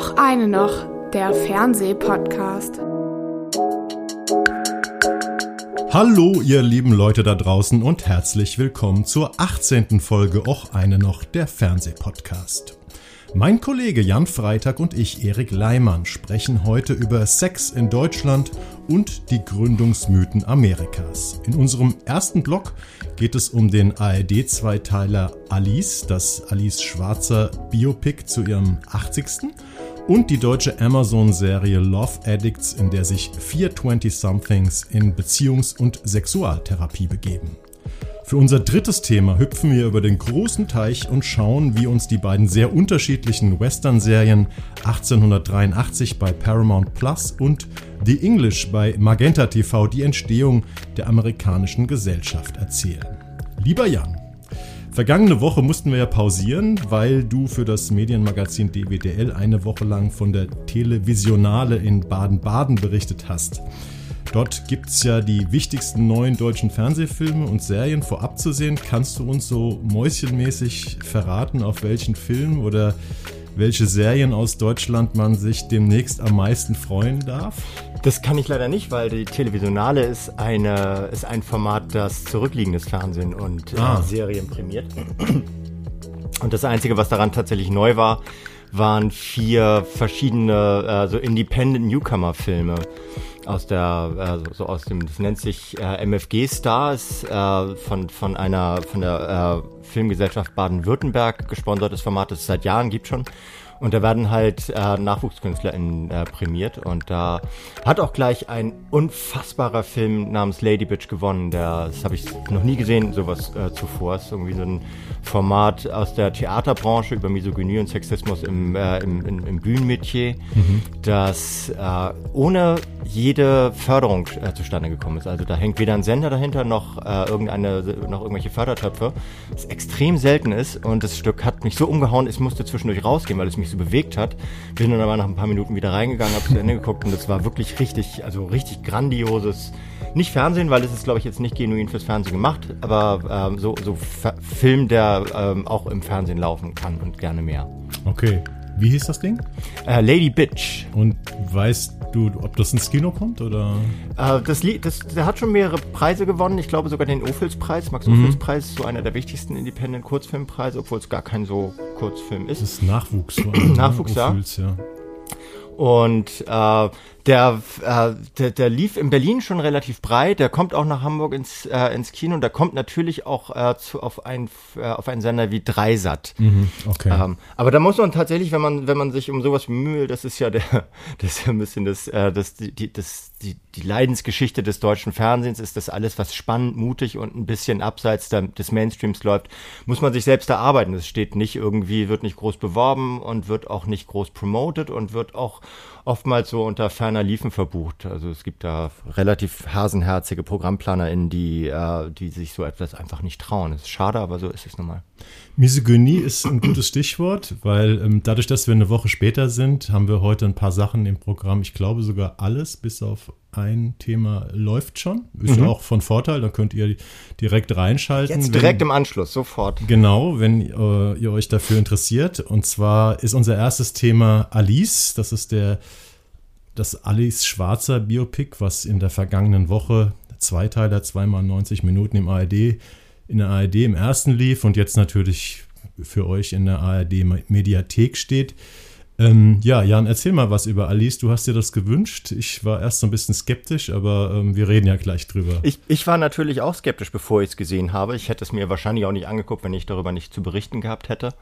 Och eine noch, der Fernsehpodcast. Hallo, ihr lieben Leute da draußen und herzlich willkommen zur 18. Folge Och eine noch, der Fernsehpodcast. Mein Kollege Jan Freitag und ich, Erik Leimann, sprechen heute über Sex in Deutschland und die Gründungsmythen Amerikas. In unserem ersten Blog geht es um den ARD-Zweiteiler Alice, das Alice Schwarzer Biopic zu ihrem 80. und die deutsche Amazon-Serie Love Addicts, in der sich vier 20-somethings in Beziehungs- und Sexualtherapie begeben. Für unser drittes Thema hüpfen wir über den großen Teich und schauen, wie uns die beiden sehr unterschiedlichen Western-Serien 1883 bei Paramount Plus und The English bei Magenta TV die Entstehung der amerikanischen Gesellschaft erzählen. Lieber Jan, Vergangene Woche mussten wir ja pausieren, weil du für das Medienmagazin DWDL eine Woche lang von der Televisionale in Baden-Baden berichtet hast. Dort gibt es ja die wichtigsten neuen deutschen Fernsehfilme und Serien vorab zu sehen. Kannst du uns so mäuschenmäßig verraten, auf welchen Film oder welche Serien aus Deutschland man sich demnächst am meisten freuen darf? Das kann ich leider nicht, weil die Televisionale ist, eine, ist ein Format, das zurückliegendes Fernsehen und äh, ah. Serien prämiert. Und das Einzige, was daran tatsächlich neu war, waren vier verschiedene äh, so Independent Newcomer Filme aus der äh, so aus dem das nennt sich äh, MFG Stars äh, von von einer von der äh, Filmgesellschaft Baden-Württemberg gesponsertes Format, das es seit Jahren gibt schon und da werden halt äh, NachwuchskünstlerInnen äh, prämiert. Und da hat auch gleich ein unfassbarer Film namens Lady Bitch gewonnen. Der, das habe ich noch nie gesehen, sowas äh, zuvor. Ist irgendwie so ein Format aus der Theaterbranche über Misogynie und Sexismus im, äh, im, im, im Bühnenmetier, mhm. das äh, ohne jede Förderung äh, zustande gekommen ist. Also da hängt weder ein Sender dahinter noch äh, irgendeine noch irgendwelche Fördertöpfe. Das extrem selten ist und das Stück hat mich so umgehauen, ich musste zwischendurch rausgehen, weil es mich so bewegt hat. Bin dann aber nach ein paar Minuten wieder reingegangen, habe zu Ende geguckt und das war wirklich richtig, also richtig grandioses. Nicht Fernsehen, weil es ist, glaube ich, jetzt nicht genuin fürs Fernsehen gemacht, aber ähm, so, so Film, der ähm, auch im Fernsehen laufen kann und gerne mehr. Okay. Wie hieß das Ding? Äh, Lady Bitch. Und weißt du, ob das ins Kino kommt oder? Äh, das Lied, das, der hat schon mehrere Preise gewonnen. Ich glaube sogar den Ophüls-Preis. Max mhm. Ophüls-Preis ist so einer der wichtigsten Independent-Kurzfilmpreise, obwohl es gar kein so Kurzfilm ist. Das ist Nachwuchs. Nachwuchs, ja. Und äh, der, äh, der, der lief in Berlin schon relativ breit. Der kommt auch nach Hamburg ins, äh, ins Kino. Und der kommt natürlich auch äh, zu, auf, ein, äh, auf einen Sender wie Dreisat. Mhm, okay. Ähm, aber da muss man tatsächlich, wenn man, wenn man sich um sowas bemüht, das ist ja der, das ist ja ein bisschen das, äh, das, die, das, die, die Leidensgeschichte des deutschen Fernsehens, ist das alles, was spannend, mutig und ein bisschen abseits der, des Mainstreams läuft, muss man sich selbst erarbeiten. Es steht nicht irgendwie, wird nicht groß beworben und wird auch nicht groß promoted und wird auch oftmals so unter ferner Liefen verbucht. Also es gibt da relativ hasenherzige ProgrammplanerInnen, die, äh, die sich so etwas einfach nicht trauen. Das ist schade, aber so ist es nun mal. Misogynie ist ein gutes Stichwort, weil ähm, dadurch, dass wir eine Woche später sind, haben wir heute ein paar Sachen im Programm. Ich glaube sogar alles, bis auf ein Thema läuft schon. Ist mhm. auch von Vorteil, da könnt ihr direkt reinschalten. Jetzt direkt wenn, im Anschluss, sofort. Genau, wenn äh, ihr euch dafür interessiert. Und zwar ist unser erstes Thema Alice. Das ist der das Alice Schwarzer Biopic, was in der vergangenen Woche Zweiteiler, zweimal 90 Minuten im ARD in der ARD im ersten lief und jetzt natürlich für euch in der ARD Mediathek steht. Ähm, ja, Jan, erzähl mal was über Alice. Du hast dir das gewünscht. Ich war erst so ein bisschen skeptisch, aber ähm, wir reden ja gleich drüber. Ich, ich war natürlich auch skeptisch, bevor ich es gesehen habe. Ich hätte es mir wahrscheinlich auch nicht angeguckt, wenn ich darüber nicht zu berichten gehabt hätte.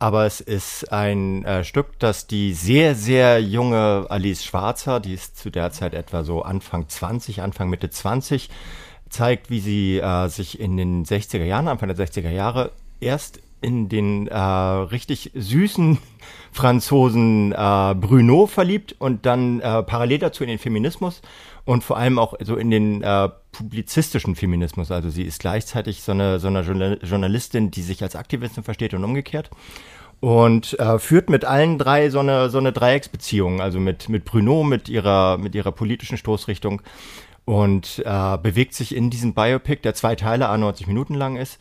Aber es ist ein äh, Stück, das die sehr, sehr junge Alice Schwarzer, die ist zu der Zeit etwa so Anfang 20, Anfang Mitte 20, zeigt, wie sie äh, sich in den 60er Jahren, Anfang der 60er Jahre, erst in den äh, richtig süßen Franzosen äh, Bruno verliebt und dann äh, parallel dazu in den Feminismus und vor allem auch so in den äh, publizistischen Feminismus. Also sie ist gleichzeitig so eine, so eine Journalistin, die sich als Aktivistin versteht und umgekehrt und äh, führt mit allen drei so eine, so eine Dreiecksbeziehung, also mit, mit Bruno, mit ihrer, mit ihrer politischen Stoßrichtung und äh, bewegt sich in diesem Biopic, der zwei Teile, 90 Minuten lang ist,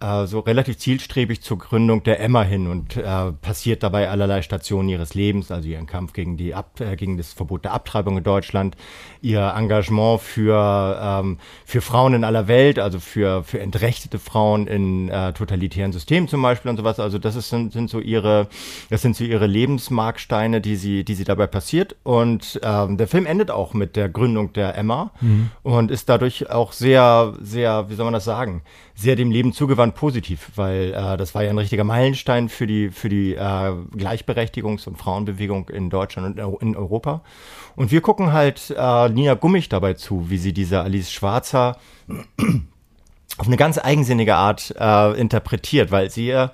äh, so relativ zielstrebig zur Gründung der Emma hin und äh, passiert dabei allerlei Stationen ihres Lebens, also ihren Kampf gegen, die Ab äh, gegen das Verbot der Abtreibung in Deutschland, ihr Engagement für, ähm, für Frauen in aller Welt, also für, für entrechtete Frauen in äh, totalitären Systemen zum Beispiel und sowas. Also das ist, sind, sind so ihre, das sind so ihre Lebensmarksteine, die sie, die sie dabei passiert. Und ähm, der Film endet auch mit der Gründung der Emma mhm. und ist dadurch auch sehr, sehr, wie soll man das sagen, sehr dem Leben zugewandt positiv, weil äh, das war ja ein richtiger Meilenstein für die, für die äh, Gleichberechtigungs- und Frauenbewegung in Deutschland und in Europa. Und wir gucken halt äh, Nina Gummich dabei zu, wie sie diese Alice Schwarzer auf eine ganz eigensinnige Art äh, interpretiert, weil sie äh,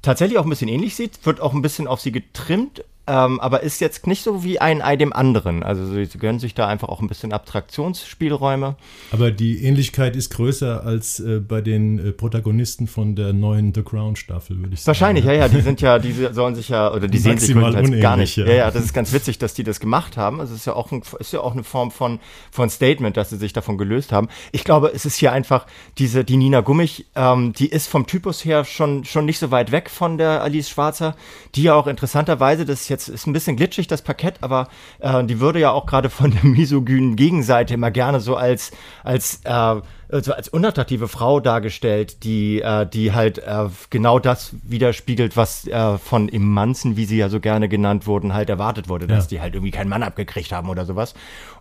tatsächlich auch ein bisschen ähnlich sieht, wird auch ein bisschen auf sie getrimmt ähm, aber ist jetzt nicht so wie ein Ei dem anderen. Also sie gönnen sich da einfach auch ein bisschen Abstraktionsspielräume. Aber die Ähnlichkeit ist größer als äh, bei den äh, Protagonisten von der neuen The Crown Staffel, würde ich sagen. Wahrscheinlich, ja, ja, die sind ja, die sollen sich ja, oder die sehen sich gar nicht. Ja. ja, ja, das ist ganz witzig, dass die das gemacht haben. Also es ist ja auch, ein, ist ja auch eine Form von, von Statement, dass sie sich davon gelöst haben. Ich glaube, es ist hier einfach diese, die Nina Gummich, ähm, die ist vom Typus her schon, schon nicht so weit weg von der Alice Schwarzer, die ja auch interessanterweise, das ist jetzt ist ein bisschen glitschig, das Parkett, aber äh, die würde ja auch gerade von der misogynen Gegenseite immer gerne so als, als äh, so als unattraktive Frau dargestellt, die, äh, die halt äh, genau das widerspiegelt, was äh, von Immanzen, wie sie ja so gerne genannt wurden, halt erwartet wurde, dass ja. die halt irgendwie keinen Mann abgekriegt haben oder sowas.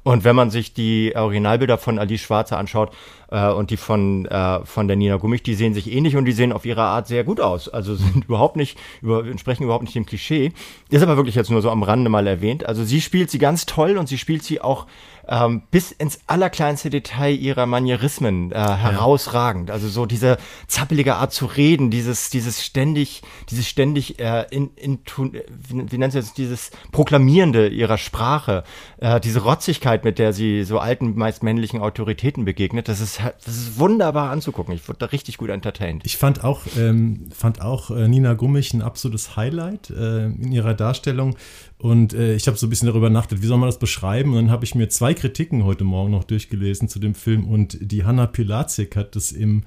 Und wenn man sich die Originalbilder von Alice Schwarze anschaut äh, und die von, äh, von der Nina Gummich, die sehen sich ähnlich und die sehen auf ihre Art sehr gut aus. Also sind überhaupt nicht, über, entsprechen überhaupt nicht dem Klischee. Ist aber wirklich jetzt nur so am Rande mal erwähnt. Also sie spielt sie ganz toll und sie spielt sie auch ähm, bis ins allerkleinste Detail ihrer Manierismen äh, herausragend. Also so diese zappelige Art zu reden, dieses, dieses ständig, dieses ständig äh, in, in, wie, wie nennt sie das, dieses Proklamierende ihrer Sprache, äh, diese Rotzigkeit, mit der sie so alten, meist männlichen Autoritäten begegnet, das ist, das ist wunderbar anzugucken. Ich wurde da richtig gut entertained. Ich fand auch, ähm, fand auch äh, Nina Gummich ein absolutes Highlight äh, in ihrer Darstellung. Und äh, ich habe so ein bisschen darüber nachgedacht, wie soll man das beschreiben? Und dann habe ich mir zwei Kritiken heute Morgen noch durchgelesen zu dem Film. Und die Hanna Pilazik hat das im,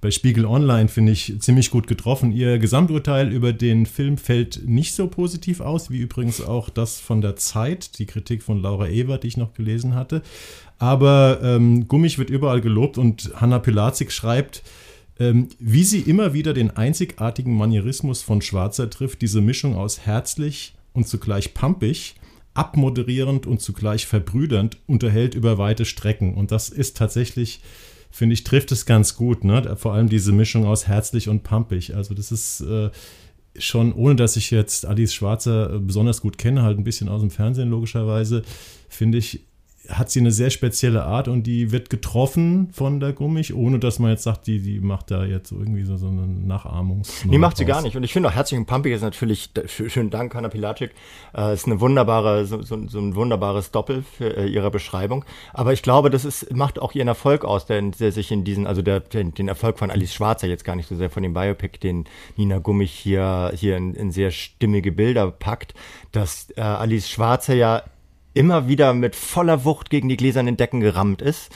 bei Spiegel Online, finde ich, ziemlich gut getroffen. Ihr Gesamturteil über den Film fällt nicht so positiv aus, wie übrigens auch das von der Zeit, die Kritik von Laura Ebert, die ich noch gelesen hatte. Aber ähm, Gummich wird überall gelobt und Hanna Pilazik schreibt, ähm, wie sie immer wieder den einzigartigen Manierismus von Schwarzer trifft, diese Mischung aus herzlich, und zugleich pumpig, abmoderierend und zugleich verbrüdernd unterhält über weite Strecken. Und das ist tatsächlich, finde ich, trifft es ganz gut. Ne? Vor allem diese Mischung aus herzlich und pumpig. Also das ist äh, schon, ohne dass ich jetzt Alice Schwarzer äh, besonders gut kenne, halt ein bisschen aus dem Fernsehen logischerweise, finde ich, hat sie eine sehr spezielle Art und die wird getroffen von der Gummich, ohne dass man jetzt sagt, die, die macht da jetzt irgendwie so, so eine Nachahmung. Nee, macht sie gar nicht. Und ich finde auch herzlich und pumpig ist natürlich, schönen Dank, Hanna Pilatik, äh, ist eine wunderbare, so, so, so, ein wunderbares Doppel für äh, ihre Beschreibung. Aber ich glaube, das ist, macht auch ihren Erfolg aus, der, der sich in diesen, also der, den, den Erfolg von Alice Schwarzer jetzt gar nicht so sehr von dem Biopic, den Nina Gummich hier, hier in, in sehr stimmige Bilder packt, dass äh, Alice Schwarzer ja immer wieder mit voller Wucht gegen die gläsernen Decken gerammt ist.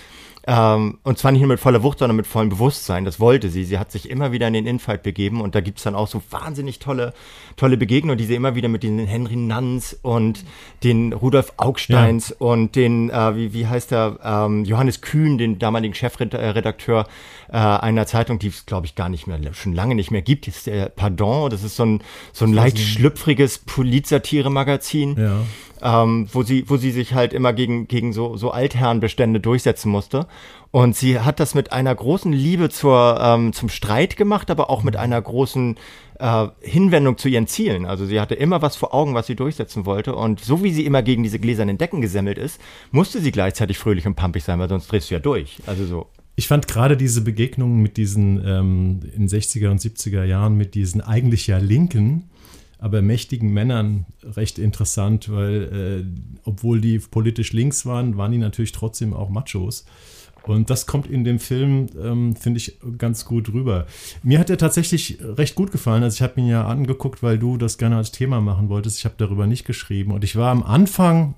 Ähm, und zwar nicht nur mit voller Wucht, sondern mit vollem Bewusstsein. Das wollte sie. Sie hat sich immer wieder in den Infight begeben und da gibt's dann auch so wahnsinnig tolle, tolle Begegnungen, die sie immer wieder mit den Henry Nanz und den Rudolf Augsteins ja. und den, äh, wie, wie heißt der, ähm, Johannes Kühn, den damaligen Chefredakteur äh, einer Zeitung, die es, glaube ich, gar nicht mehr, schon lange nicht mehr gibt. Ist der Pardon. Das ist so ein, so ein leicht schlüpfriges Politsatire-Magazin. Ja ähm, wo sie, wo sie sich halt immer gegen, gegen so, so Altherrenbestände durchsetzen musste. Und sie hat das mit einer großen Liebe zur, ähm, zum Streit gemacht, aber auch mit einer großen äh, Hinwendung zu ihren Zielen. Also sie hatte immer was vor Augen, was sie durchsetzen wollte. Und so wie sie immer gegen diese gläsernen Decken gesemmelt ist, musste sie gleichzeitig fröhlich und pampig sein, weil sonst drehst du ja durch. Also so. Ich fand gerade diese Begegnungen mit diesen ähm, in 60er und 70er Jahren mit diesen eigentlich ja Linken, aber mächtigen Männern recht interessant, weil äh, obwohl die politisch links waren, waren die natürlich trotzdem auch Machos. Und das kommt in dem Film, ähm, finde ich, ganz gut rüber. Mir hat er tatsächlich recht gut gefallen. Also ich habe ihn ja angeguckt, weil du das gerne als Thema machen wolltest. Ich habe darüber nicht geschrieben. Und ich war am Anfang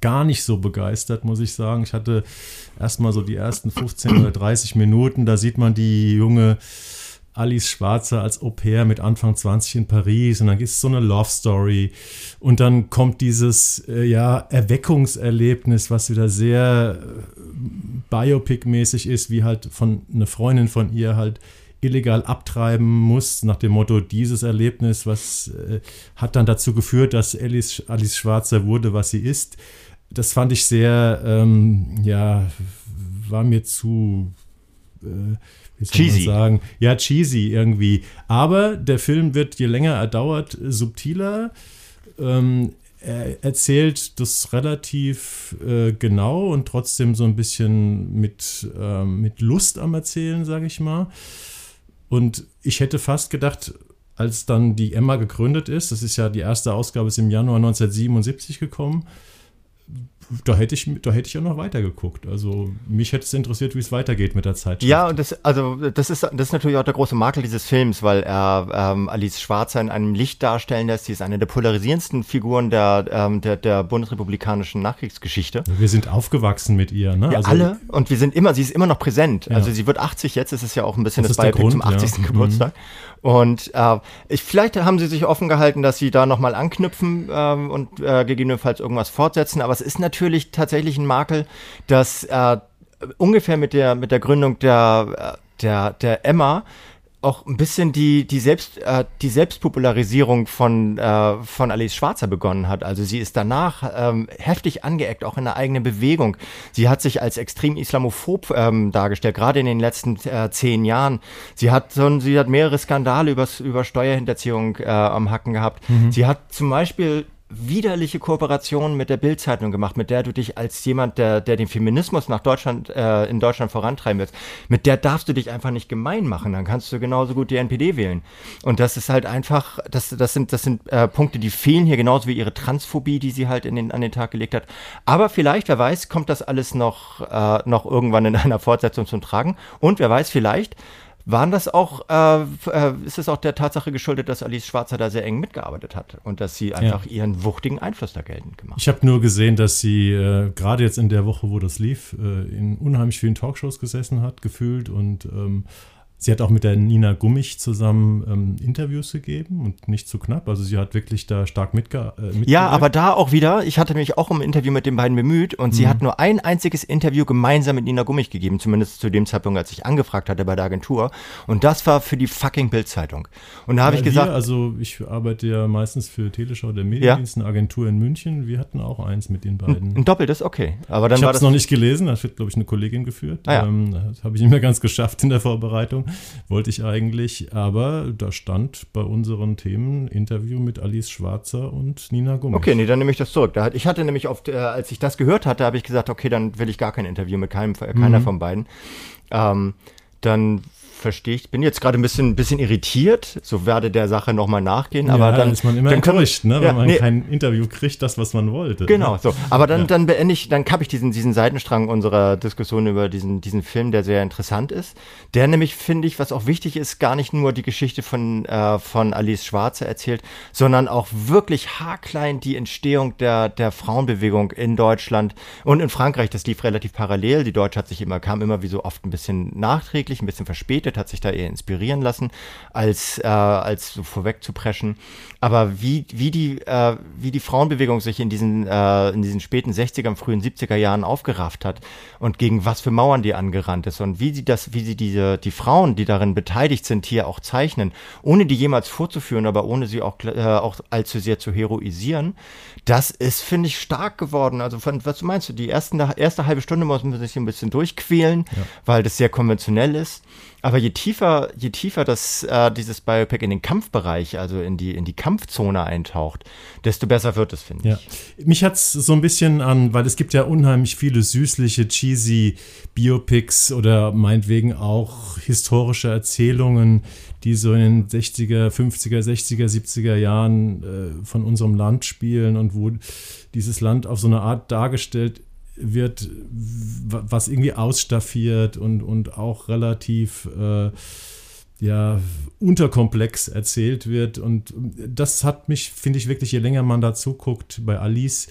gar nicht so begeistert, muss ich sagen. Ich hatte erstmal so die ersten 15 oder 30 Minuten, da sieht man die junge Alice Schwarzer als Au pair mit Anfang 20 in Paris und dann ist so eine Love Story und dann kommt dieses äh, ja Erweckungserlebnis, was wieder sehr äh, Biopic-mäßig ist, wie halt von eine Freundin von ihr halt illegal abtreiben muss, nach dem Motto, dieses Erlebnis, was äh, hat dann dazu geführt, dass Alice, Alice Schwarzer wurde, was sie ist. Das fand ich sehr, ähm, ja, war mir zu, äh, wie soll cheesy. man sagen, ja, cheesy irgendwie. Aber der Film wird, je länger er dauert, subtiler. Ähm, er erzählt das relativ äh, genau und trotzdem so ein bisschen mit, äh, mit Lust am Erzählen, sage ich mal. Und ich hätte fast gedacht, als dann die Emma gegründet ist, das ist ja die erste Ausgabe ist im Januar 1977 gekommen, da hätte ich, da hätte ich auch noch weitergeguckt. Also mich hätte es interessiert, wie es weitergeht mit der Zeit. Ja, und das, also das ist, das ist natürlich auch der große Makel dieses Films, weil er ähm, Alice Schwarzer in einem Licht darstellen lässt. Sie ist eine der polarisierendsten Figuren der, ähm, der, der bundesrepublikanischen Nachkriegsgeschichte. Wir sind aufgewachsen mit ihr, ne? Also, alle und wir sind immer, sie ist immer noch präsent. Ja. Also sie wird 80 jetzt, ist es ja auch ein bisschen das, das Beipick zum 80. Ja. Geburtstag. Mhm. Und äh, ich, vielleicht haben sie sich offen gehalten, dass sie da nochmal anknüpfen ähm, und äh, gegebenenfalls irgendwas fortsetzen, aber es ist natürlich natürlich tatsächlich ein Makel, dass äh, ungefähr mit der, mit der Gründung der, äh, der, der Emma auch ein bisschen die, die, Selbst, äh, die Selbstpopularisierung von, äh, von Alice Schwarzer begonnen hat. Also sie ist danach ähm, heftig angeeckt, auch in der eigenen Bewegung. Sie hat sich als extrem islamophob ähm, dargestellt, gerade in den letzten äh, zehn Jahren. Sie hat, so, sie hat mehrere Skandale übers, über Steuerhinterziehung äh, am Hacken gehabt. Mhm. Sie hat zum Beispiel widerliche Kooperation mit der Bildzeitung gemacht, mit der du dich als jemand, der, der den Feminismus nach Deutschland, äh, in Deutschland vorantreiben willst, mit der darfst du dich einfach nicht gemein machen. Dann kannst du genauso gut die NPD wählen. Und das ist halt einfach, das, das sind, das sind äh, Punkte, die fehlen hier, genauso wie ihre Transphobie, die sie halt in den, an den Tag gelegt hat. Aber vielleicht, wer weiß, kommt das alles noch, äh, noch irgendwann in einer Fortsetzung zum Tragen. Und wer weiß, vielleicht waren das auch, äh, äh, ist es auch der Tatsache geschuldet, dass Alice Schwarzer da sehr eng mitgearbeitet hat und dass sie einfach ja. ihren wuchtigen Einfluss da geltend gemacht hat? Ich habe nur gesehen, dass sie äh, gerade jetzt in der Woche, wo das lief, äh, in unheimlich vielen Talkshows gesessen hat, gefühlt und ähm, Sie hat auch mit der Nina Gummich zusammen ähm, Interviews gegeben und nicht zu knapp. Also sie hat wirklich da stark mitge äh, Ja, aber da auch wieder, ich hatte mich auch um ein Interview mit den beiden bemüht und mhm. sie hat nur ein einziges Interview gemeinsam mit Nina Gummich gegeben, zumindest zu dem Zeitpunkt, als ich angefragt hatte bei der Agentur. Und das war für die fucking Bildzeitung. Und da habe ja, ich gesagt. Wir, also ich arbeite ja meistens für Teleschau der Mediendienst, ja? eine Agentur in München. Wir hatten auch eins mit den beiden. Ein doppeltes, okay. Aber dann ich habe es noch nicht gelesen, das wird, glaube ich, eine Kollegin geführt. Ah, ja. ähm, das habe ich nicht mehr ganz geschafft in der Vorbereitung wollte ich eigentlich, aber da stand bei unseren Themen Interview mit Alice Schwarzer und Nina Gummich. Okay, nee, dann nehme ich das zurück. Ich hatte nämlich oft, als ich das gehört hatte, habe ich gesagt, okay, dann will ich gar kein Interview mit keinem, äh, keiner mhm. von beiden. Ähm, dann verstehe ich. Bin jetzt gerade ein bisschen, ein bisschen irritiert. So werde der Sache nochmal nachgehen. Ja, aber dann ist man immer dann enttäuscht, ne, wenn ja, man nee, kein Interview kriegt, das, was man wollte. Genau, ne? so. Aber dann, ja. dann beende ich, dann habe ich diesen, diesen Seitenstrang unserer Diskussion über diesen, diesen Film, der sehr interessant ist. Der nämlich, finde ich, was auch wichtig ist, gar nicht nur die Geschichte von, äh, von Alice Schwarze erzählt, sondern auch wirklich haarklein die Entstehung der, der Frauenbewegung in Deutschland und in Frankreich. Das lief relativ parallel. Die Deutsche hat sich immer, kam immer wie so oft ein bisschen nachträglich, ein bisschen verspätet entwickelt, hat sich da eher inspirieren lassen, als, äh, als so vorweg zu preschen. Aber wie, wie, die, äh, wie die Frauenbewegung sich in diesen, äh, in diesen späten 60er, frühen 70er Jahren aufgerafft hat und gegen was für Mauern die angerannt ist und wie sie das, wie sie diese, die Frauen, die darin beteiligt sind, hier auch zeichnen, ohne die jemals vorzuführen, aber ohne sie auch, äh, auch allzu sehr zu heroisieren, das ist, finde ich, stark geworden. Also von, was meinst du? Die ersten, erste halbe Stunde muss man sich ein bisschen durchquälen, ja. weil das sehr konventionell ist. Aber je tiefer, je tiefer das, äh, dieses Biopic in den Kampfbereich, also in die, in die Kampfzone eintaucht, desto besser wird es, finde ja. ich. Mich hat es so ein bisschen an, weil es gibt ja unheimlich viele süßliche, cheesy Biopics oder meinetwegen auch historische Erzählungen, die so in den 60er, 50er, 60er, 70er Jahren äh, von unserem Land spielen und wo dieses Land auf so eine Art dargestellt wird, was irgendwie ausstaffiert und, und auch relativ äh, ja, unterkomplex erzählt wird. Und das hat mich, finde ich wirklich, je länger man dazu guckt bei Alice,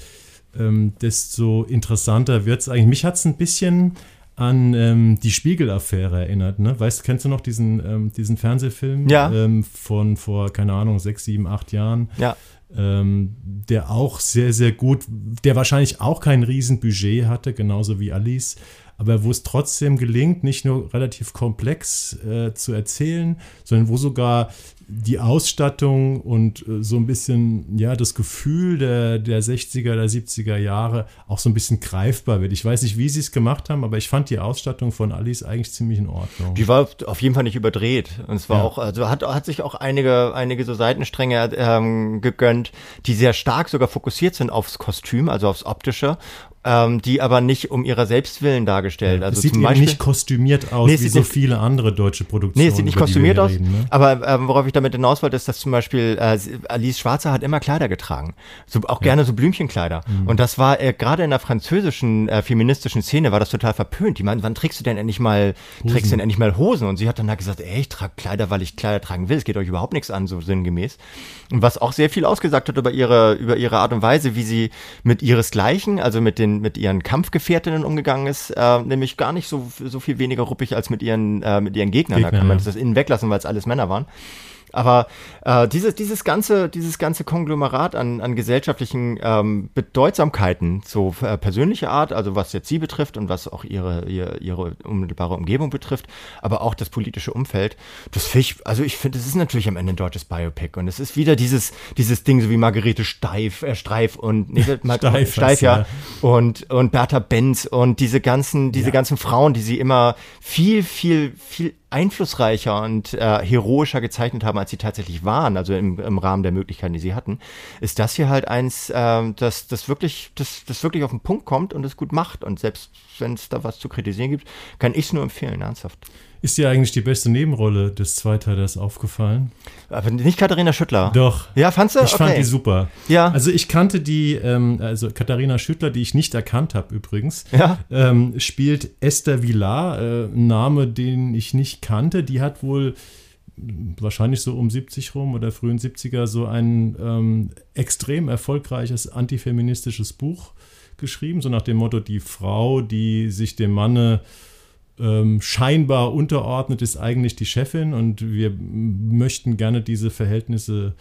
ähm, desto interessanter wird es eigentlich. Mich hat es ein bisschen an ähm, die Spiegel-Affäre erinnert. Ne? Weißt, kennst du noch diesen, ähm, diesen Fernsehfilm ja. ähm, von vor, keine Ahnung, sechs, sieben, acht Jahren? Ja. Ähm, der auch sehr, sehr gut, der wahrscheinlich auch kein Riesenbudget hatte, genauso wie Alice, aber wo es trotzdem gelingt, nicht nur relativ komplex äh, zu erzählen, sondern wo sogar die Ausstattung und äh, so ein bisschen, ja, das Gefühl der, der 60er, der 70er Jahre auch so ein bisschen greifbar wird. Ich weiß nicht, wie sie es gemacht haben, aber ich fand die Ausstattung von Alice eigentlich ziemlich in Ordnung. Die war auf jeden Fall nicht überdreht. Und es war ja. auch, also hat, hat sich auch einige, einige so Seitenstränge ähm, gegönnt, die sehr stark sogar fokussiert sind aufs Kostüm, also aufs Optische ähm, die aber nicht um ihrer Selbstwillen dargestellt. Ja, also sieht zum Beispiel, nicht kostümiert aus, nee, wie so viele andere deutsche Produktionen. Nee, es sieht nicht kostümiert aus, reden, ne? aber ähm, worauf ich damit hinaus wollte, ist, dass zum Beispiel äh, Alice Schwarzer hat immer Kleider getragen, so, auch ja. gerne so Blümchenkleider. Mhm. Und das war äh, gerade in der französischen äh, feministischen Szene war das total verpönt. Die meinen, wann trägst du denn endlich mal, Hosen. trägst du denn endlich mal Hosen? Und sie hat dann halt gesagt, ey, ich trage Kleider, weil ich Kleider tragen will. Es geht euch überhaupt nichts an, so sinngemäß. Und was auch sehr viel ausgesagt hat über ihre, über ihre Art und Weise, wie sie mit ihresgleichen, also mit den, mit ihren Kampf Gefährtinnen umgegangen ist, äh, nämlich gar nicht so, so viel weniger ruppig als mit ihren, äh, mit ihren Gegnern. Gegner, da kann man ja. das innen weglassen, weil es alles Männer waren. Aber äh, dieses, dieses, ganze, dieses ganze Konglomerat an, an gesellschaftlichen ähm, Bedeutsamkeiten, so äh, persönliche Art, also was jetzt sie betrifft und was auch ihre, ihre, ihre unmittelbare Umgebung betrifft, aber auch das politische Umfeld, das finde ich, also ich finde, es ist natürlich am Ende ein deutsches Biopic. Und es ist wieder dieses, dieses Ding, so wie Margarete Steif, äh, Streif und nee, Steif, Steif ja, ja, und, und Bertha Benz und diese ganzen, diese ja. ganzen Frauen, die sie immer viel, viel, viel einflussreicher und äh, heroischer gezeichnet haben, als sie tatsächlich waren, also im, im Rahmen der Möglichkeiten, die sie hatten, ist das hier halt eins, äh, das, das wirklich, das, das wirklich auf den Punkt kommt und es gut macht. Und selbst wenn es da was zu kritisieren gibt, kann ich es nur empfehlen, ernsthaft. Ist dir eigentlich die beste Nebenrolle des Zweiteilers aufgefallen? Aber nicht Katharina Schüttler. Doch. Ja, fandst du? Ich okay. fand die super. Ja. Also ich kannte die, ähm, also Katharina Schüttler, die ich nicht erkannt habe übrigens, ja. ähm, spielt Esther Villar, äh, ein Name, den ich nicht kannte. Die hat wohl wahrscheinlich so um 70 rum oder frühen 70er so ein ähm, extrem erfolgreiches antifeministisches Buch geschrieben, so nach dem Motto, die Frau, die sich dem Manne ähm, scheinbar unterordnet, ist eigentlich die Chefin und wir möchten gerne diese Verhältnisse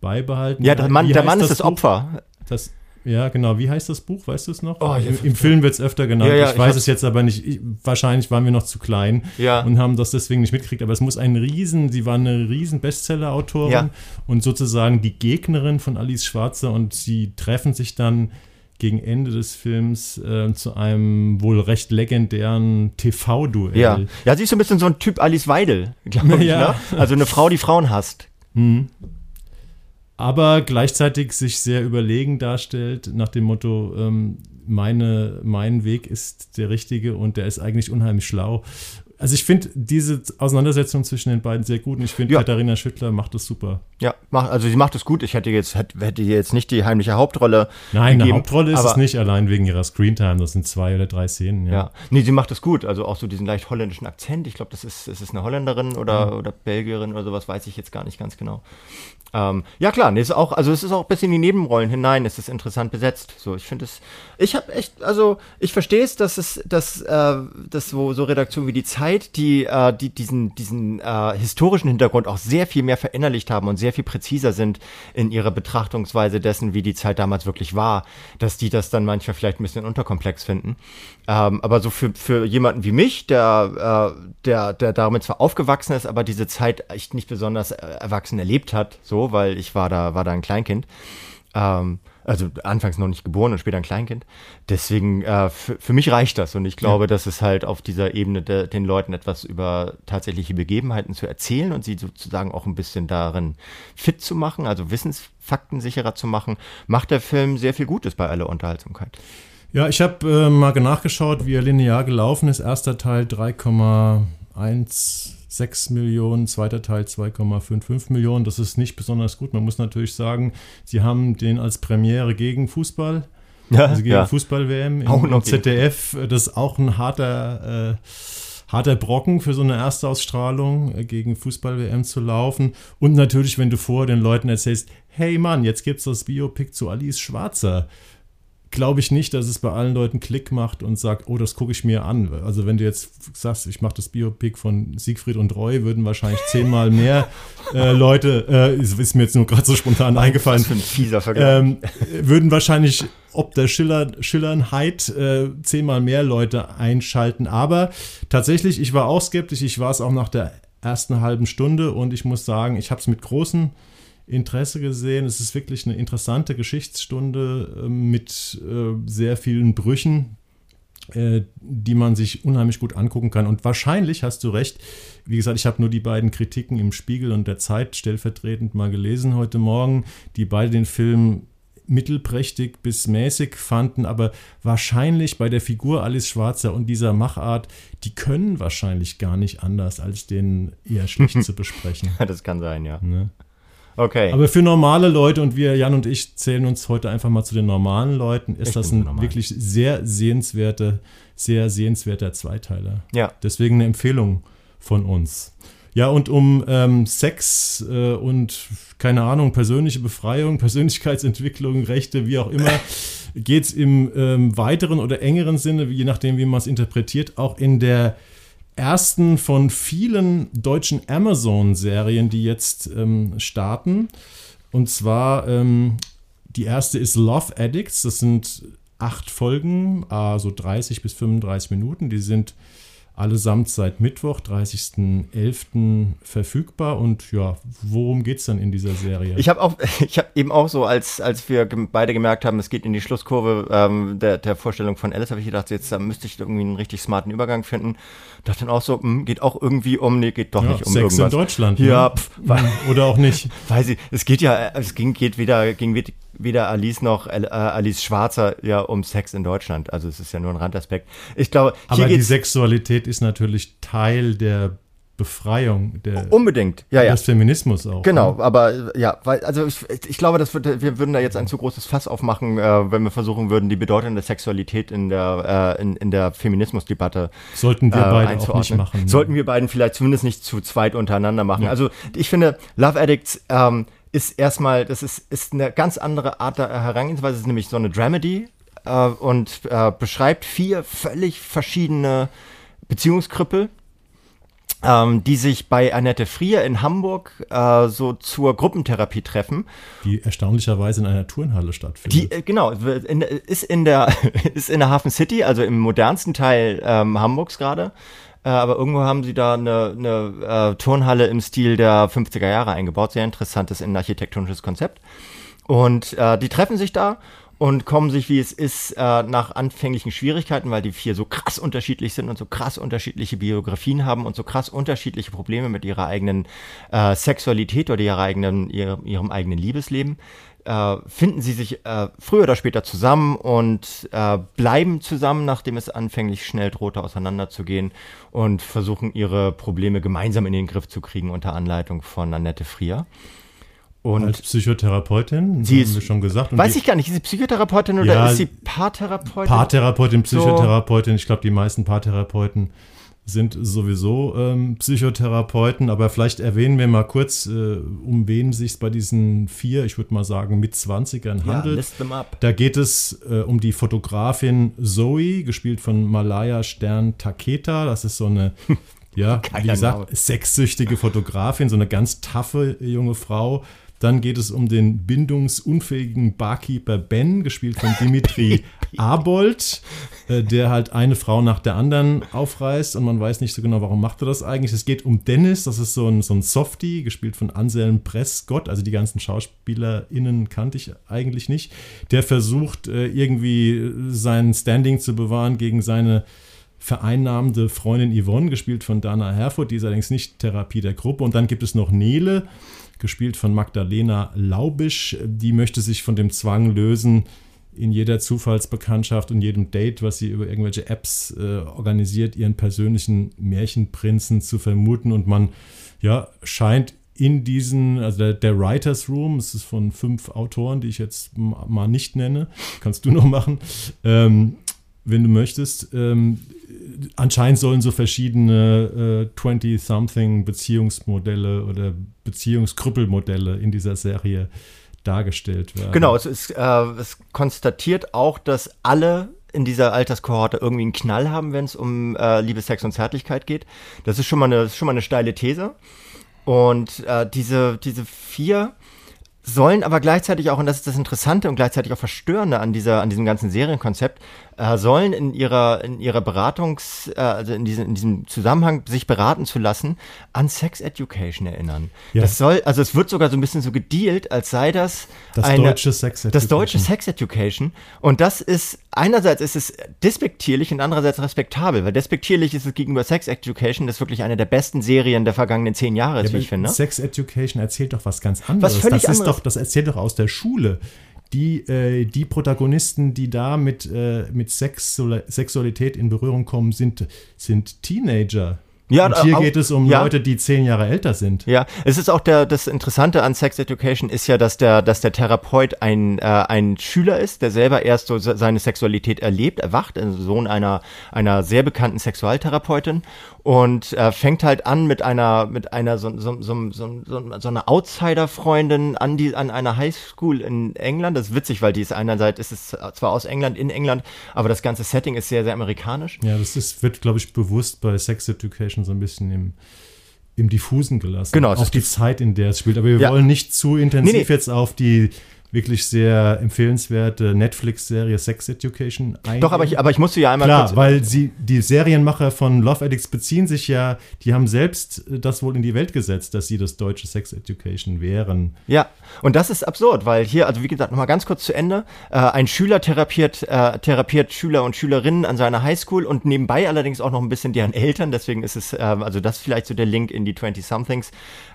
beibehalten. Ja, der Mann, der Mann ist das, das Opfer. Das, ja, genau. Wie heißt das Buch? Weißt du es noch? Oh, Im, Im, Film wird es öfter genannt. Ja, ja, ich, ich weiß es jetzt aber nicht. Ich, wahrscheinlich waren wir noch zu klein ja. und haben das deswegen nicht mitgekriegt. Aber es muss ein Riesen, sie war eine riesen Bestseller-Autorin und sozusagen die Gegnerin von Alice Schwarzer und sie treffen sich dann gegen Ende des Films äh, zu einem wohl recht legendären TV-Duell. Ja. ja, sie ist so ein bisschen so ein Typ Alice Weidel, glaube ich. Ja. Ne? Also eine Frau, die Frauen hasst. Mhm. Aber gleichzeitig sich sehr überlegen darstellt, nach dem Motto, ähm, meine, mein Weg ist der richtige und der ist eigentlich unheimlich schlau. Also ich finde diese Auseinandersetzung zwischen den beiden sehr gut und ich finde, ja. Katharina Schüttler macht das super. Ja, mach, also sie macht es gut. Ich hätte jetzt, hätte, jetzt nicht die heimliche Hauptrolle. Nein, gegeben, eine Hauptrolle ist es nicht, allein wegen ihrer Screentime. Das sind zwei oder drei Szenen. Ja, ja. nee, sie macht es gut. Also auch so diesen leicht holländischen Akzent. Ich glaube, das ist, ist eine Holländerin oder, mhm. oder Belgierin oder sowas, weiß ich jetzt gar nicht ganz genau. Ähm, ja klar, nee, ist auch, also es ist auch bis in die Nebenrollen hinein, ist es interessant besetzt. So, ich finde es, ich habe echt, also ich verstehe es, dass es, dass, äh, dass so, so Redaktionen wie die Zeit, die, äh, die diesen, diesen äh, historischen Hintergrund auch sehr viel mehr verinnerlicht haben und sehr viel präziser sind in ihrer Betrachtungsweise dessen, wie die Zeit damals wirklich war, dass die das dann manchmal vielleicht ein bisschen unterkomplex finden. Ähm, aber so für, für jemanden wie mich, der, äh, der, der damit zwar aufgewachsen ist, aber diese Zeit echt nicht besonders äh, erwachsen erlebt hat, so, weil ich war da, war da ein Kleinkind. Ähm, also anfangs noch nicht geboren und später ein Kleinkind. Deswegen, äh, für, mich reicht das. Und ich glaube, ja. dass es halt auf dieser Ebene de, den Leuten etwas über tatsächliche Begebenheiten zu erzählen und sie sozusagen auch ein bisschen darin fit zu machen, also Wissensfakten sicherer zu machen, macht der Film sehr viel Gutes bei aller Unterhaltsamkeit. Ja, ich habe äh, mal nachgeschaut, wie er linear gelaufen ist. Erster Teil 3,16 Millionen, zweiter Teil 2,55 Millionen. Das ist nicht besonders gut. Man muss natürlich sagen, sie haben den als Premiere gegen Fußball. Ja, also gegen ja. Fußball-WM im, im ZDF. Das ist auch ein harter, äh, harter Brocken für so eine Erstausstrahlung äh, gegen Fußball-WM zu laufen. Und natürlich, wenn du vor den Leuten erzählst, hey Mann, jetzt gibt es das Biopic zu Alice Schwarzer glaube ich nicht, dass es bei allen Leuten Klick macht und sagt, oh, das gucke ich mir an. Also wenn du jetzt sagst, ich mache das Biopic von Siegfried und Roy, würden wahrscheinlich zehnmal mehr äh, Leute, äh, ist, mir jetzt nur gerade so spontan eingefallen. Ähm, würden wahrscheinlich ob der Schiller, Schillernheit äh, zehnmal mehr Leute einschalten. Aber tatsächlich, ich war auch skeptisch. Ich war es auch nach der ersten halben Stunde und ich muss sagen, ich habe es mit großem Interesse gesehen. Es ist wirklich eine interessante Geschichtsstunde äh, mit äh, sehr vielen Brüchen, äh, die man sich unheimlich gut angucken kann. Und wahrscheinlich hast du recht. Wie gesagt, ich habe nur die beiden Kritiken im Spiegel und der Zeit stellvertretend mal gelesen heute Morgen, die beide den Film mittelprächtig bis mäßig fanden, aber wahrscheinlich bei der Figur Alice Schwarzer und dieser Machart, die können wahrscheinlich gar nicht anders, als den eher schlicht zu besprechen. Das kann sein, ja. Ne? Okay. Aber für normale Leute, und wir, Jan und ich, zählen uns heute einfach mal zu den normalen Leuten, ist ich das ein wirklich sehr sehenswerter, sehr sehenswerter Zweiteiler. Ja. Deswegen eine Empfehlung von uns. Ja, und um ähm, Sex äh, und, keine Ahnung, persönliche Befreiung, Persönlichkeitsentwicklung, Rechte, wie auch immer, geht es im ähm, weiteren oder engeren Sinne, je nachdem, wie man es interpretiert, auch in der ersten von vielen deutschen Amazon-Serien, die jetzt ähm, starten. Und zwar ähm, die erste ist Love Addicts. Das sind acht Folgen, also 30 bis 35 Minuten. Die sind allesamt seit Mittwoch, 30.11. verfügbar. Und ja, worum geht es dann in dieser Serie? Ich habe auch, ich habe eben auch so, als, als wir beide gemerkt haben, es geht in die Schlusskurve ähm, der, der Vorstellung von Alice, habe ich gedacht, jetzt da müsste ich irgendwie einen richtig smarten Übergang finden. Dachte dann auch so, mh, hm, geht auch irgendwie um, nee, geht doch ja, nicht um Sex irgendwas. in Deutschland. Ja, ne? pf, oder auch nicht. Weiß ich, es geht ja, es ging, geht weder, ging weder Alice noch äh, Alice Schwarzer ja um Sex in Deutschland. Also es ist ja nur ein Randaspekt. Ich glaube, aber die Sexualität ist natürlich Teil der Befreiung der unbedingt ja ja des Feminismus auch genau ne? aber ja weil also ich, ich glaube das wird, wir würden da jetzt ein zu großes Fass aufmachen äh, wenn wir versuchen würden die Bedeutung der Sexualität in der äh, in, in der Feminismusdebatte sollten wir äh, beide auch nicht machen ne? sollten wir beiden vielleicht zumindest nicht zu zweit untereinander machen ja. also ich finde Love Addicts ähm, ist erstmal, das ist, ist eine ganz andere Art der Herangehensweise, es ist nämlich so eine Dramedy äh, und äh, beschreibt vier völlig verschiedene Beziehungskrüppel, ähm, die sich bei Annette Frier in Hamburg äh, so zur Gruppentherapie treffen. Die erstaunlicherweise in einer Turnhalle stattfindet. Die, äh, genau, in, ist, in der, ist in der Hafen City, also im modernsten Teil ähm, Hamburgs gerade. Äh, aber irgendwo haben sie da eine, eine äh, Turnhalle im Stil der 50er Jahre eingebaut. Sehr interessantes architektonisches Konzept. Und äh, die treffen sich da und kommen sich, wie es ist, äh, nach anfänglichen Schwierigkeiten, weil die vier so krass unterschiedlich sind und so krass unterschiedliche Biografien haben und so krass unterschiedliche Probleme mit ihrer eigenen äh, Sexualität oder ihrer eigenen, ihrem, ihrem eigenen Liebesleben, äh, finden sie sich äh, früher oder später zusammen und äh, bleiben zusammen, nachdem es anfänglich schnell drohte, auseinanderzugehen und versuchen ihre Probleme gemeinsam in den Griff zu kriegen unter Anleitung von Annette Frier. Und Als Psychotherapeutin, sie ist, schon gesagt. weiß ich gar nicht, ist sie Psychotherapeutin oder ja, ist sie Paartherapeutin? Paartherapeutin, Psychotherapeutin. So. Ich glaube, die meisten Paartherapeuten sind sowieso ähm, Psychotherapeuten, aber vielleicht erwähnen wir mal kurz, äh, um wen sich bei diesen vier, ich würde mal sagen, mit 20ern handelt. up. Da geht es äh, um die Fotografin Zoe, gespielt von Malaya Stern Taketa. Das ist so eine, ja, wie gesagt, sexsüchtige Fotografin, so eine ganz taffe junge Frau, dann geht es um den bindungsunfähigen Barkeeper Ben, gespielt von Dimitri Abold, äh, der halt eine Frau nach der anderen aufreißt und man weiß nicht so genau, warum macht er das eigentlich. Es geht um Dennis, das ist so ein, so ein Softie, gespielt von Anselm Prescott, also die ganzen SchauspielerInnen kannte ich eigentlich nicht. Der versucht äh, irgendwie sein Standing zu bewahren gegen seine vereinnahmende Freundin Yvonne, gespielt von Dana Herford, die ist allerdings nicht Therapie der Gruppe. Und dann gibt es noch Nele, gespielt von Magdalena Laubisch. Die möchte sich von dem Zwang lösen, in jeder Zufallsbekanntschaft und jedem Date, was sie über irgendwelche Apps äh, organisiert, ihren persönlichen Märchenprinzen zu vermuten. Und man ja, scheint in diesen, also der, der Writers Room, es ist von fünf Autoren, die ich jetzt mal nicht nenne, kannst du noch machen, ähm, wenn du möchtest. Ähm, anscheinend sollen so verschiedene äh, 20-something Beziehungsmodelle oder Beziehungskrüppelmodelle in dieser Serie dargestellt werden. Genau, es, ist, äh, es konstatiert auch, dass alle in dieser Alterskohorte irgendwie einen Knall haben, wenn es um äh, Liebe, Sex und Zärtlichkeit geht. Das ist schon mal eine, schon mal eine steile These. Und äh, diese, diese vier sollen aber gleichzeitig auch, und das ist das Interessante und gleichzeitig auch Verstörende an dieser, an diesem ganzen Serienkonzept, äh, sollen in ihrer, in ihrer Beratungs, äh, also in diesem, in diesem Zusammenhang sich beraten zu lassen, an Sex Education erinnern. Ja. Das soll, also es wird sogar so ein bisschen so gedealt, als sei das, das eine, deutsche Sex Education. Das deutsche Sex Education. Und das ist, einerseits ist es despektierlich und andererseits respektabel, weil despektierlich ist es gegenüber Sex Education, das wirklich eine der besten Serien der vergangenen zehn Jahre ist, ja, wie ich finde. Sex Education erzählt doch was ganz anderes. Was völlig das ist anderes. doch, das erzählt doch aus der Schule die, äh, die Protagonisten, die da mit, äh, mit Sexualität in Berührung kommen, sind, sind Teenager. Ja, und hier auch, geht es um ja. Leute, die zehn Jahre älter sind. Ja, es ist auch der, das Interessante an Sex Education ist ja, dass der, dass der Therapeut ein, äh, ein Schüler ist, der selber erst so seine Sexualität erlebt, erwacht, also Sohn einer, einer sehr bekannten Sexualtherapeutin und äh, fängt halt an mit einer, mit einer, so, so, so, so, so, so einer Outsider-Freundin an die, an einer Highschool in England. Das ist witzig, weil die ist einerseits, ist es zwar aus England, in England, aber das ganze Setting ist sehr, sehr amerikanisch. Ja, das ist, wird, glaube ich, bewusst bei Sex Education Action so ein bisschen im, im Diffusen gelassen. Genau. Auf die Zeit, in der es spielt. Aber wir ja. wollen nicht zu intensiv nee, nee. jetzt auf die wirklich sehr empfehlenswerte Netflix-Serie Sex Education eingehen. Doch, aber ich, aber ich musste ja einmal Klar, weil sie, die Serienmacher von Love Addicts beziehen sich ja, die haben selbst das wohl in die Welt gesetzt, dass sie das deutsche Sex Education wären. Ja, und das ist absurd, weil hier, also wie gesagt, nochmal ganz kurz zu Ende, äh, ein Schüler therapiert, äh, therapiert Schüler und Schülerinnen an seiner Highschool und nebenbei allerdings auch noch ein bisschen deren Eltern, deswegen ist es, äh, also das vielleicht so der Link in die 20-somethings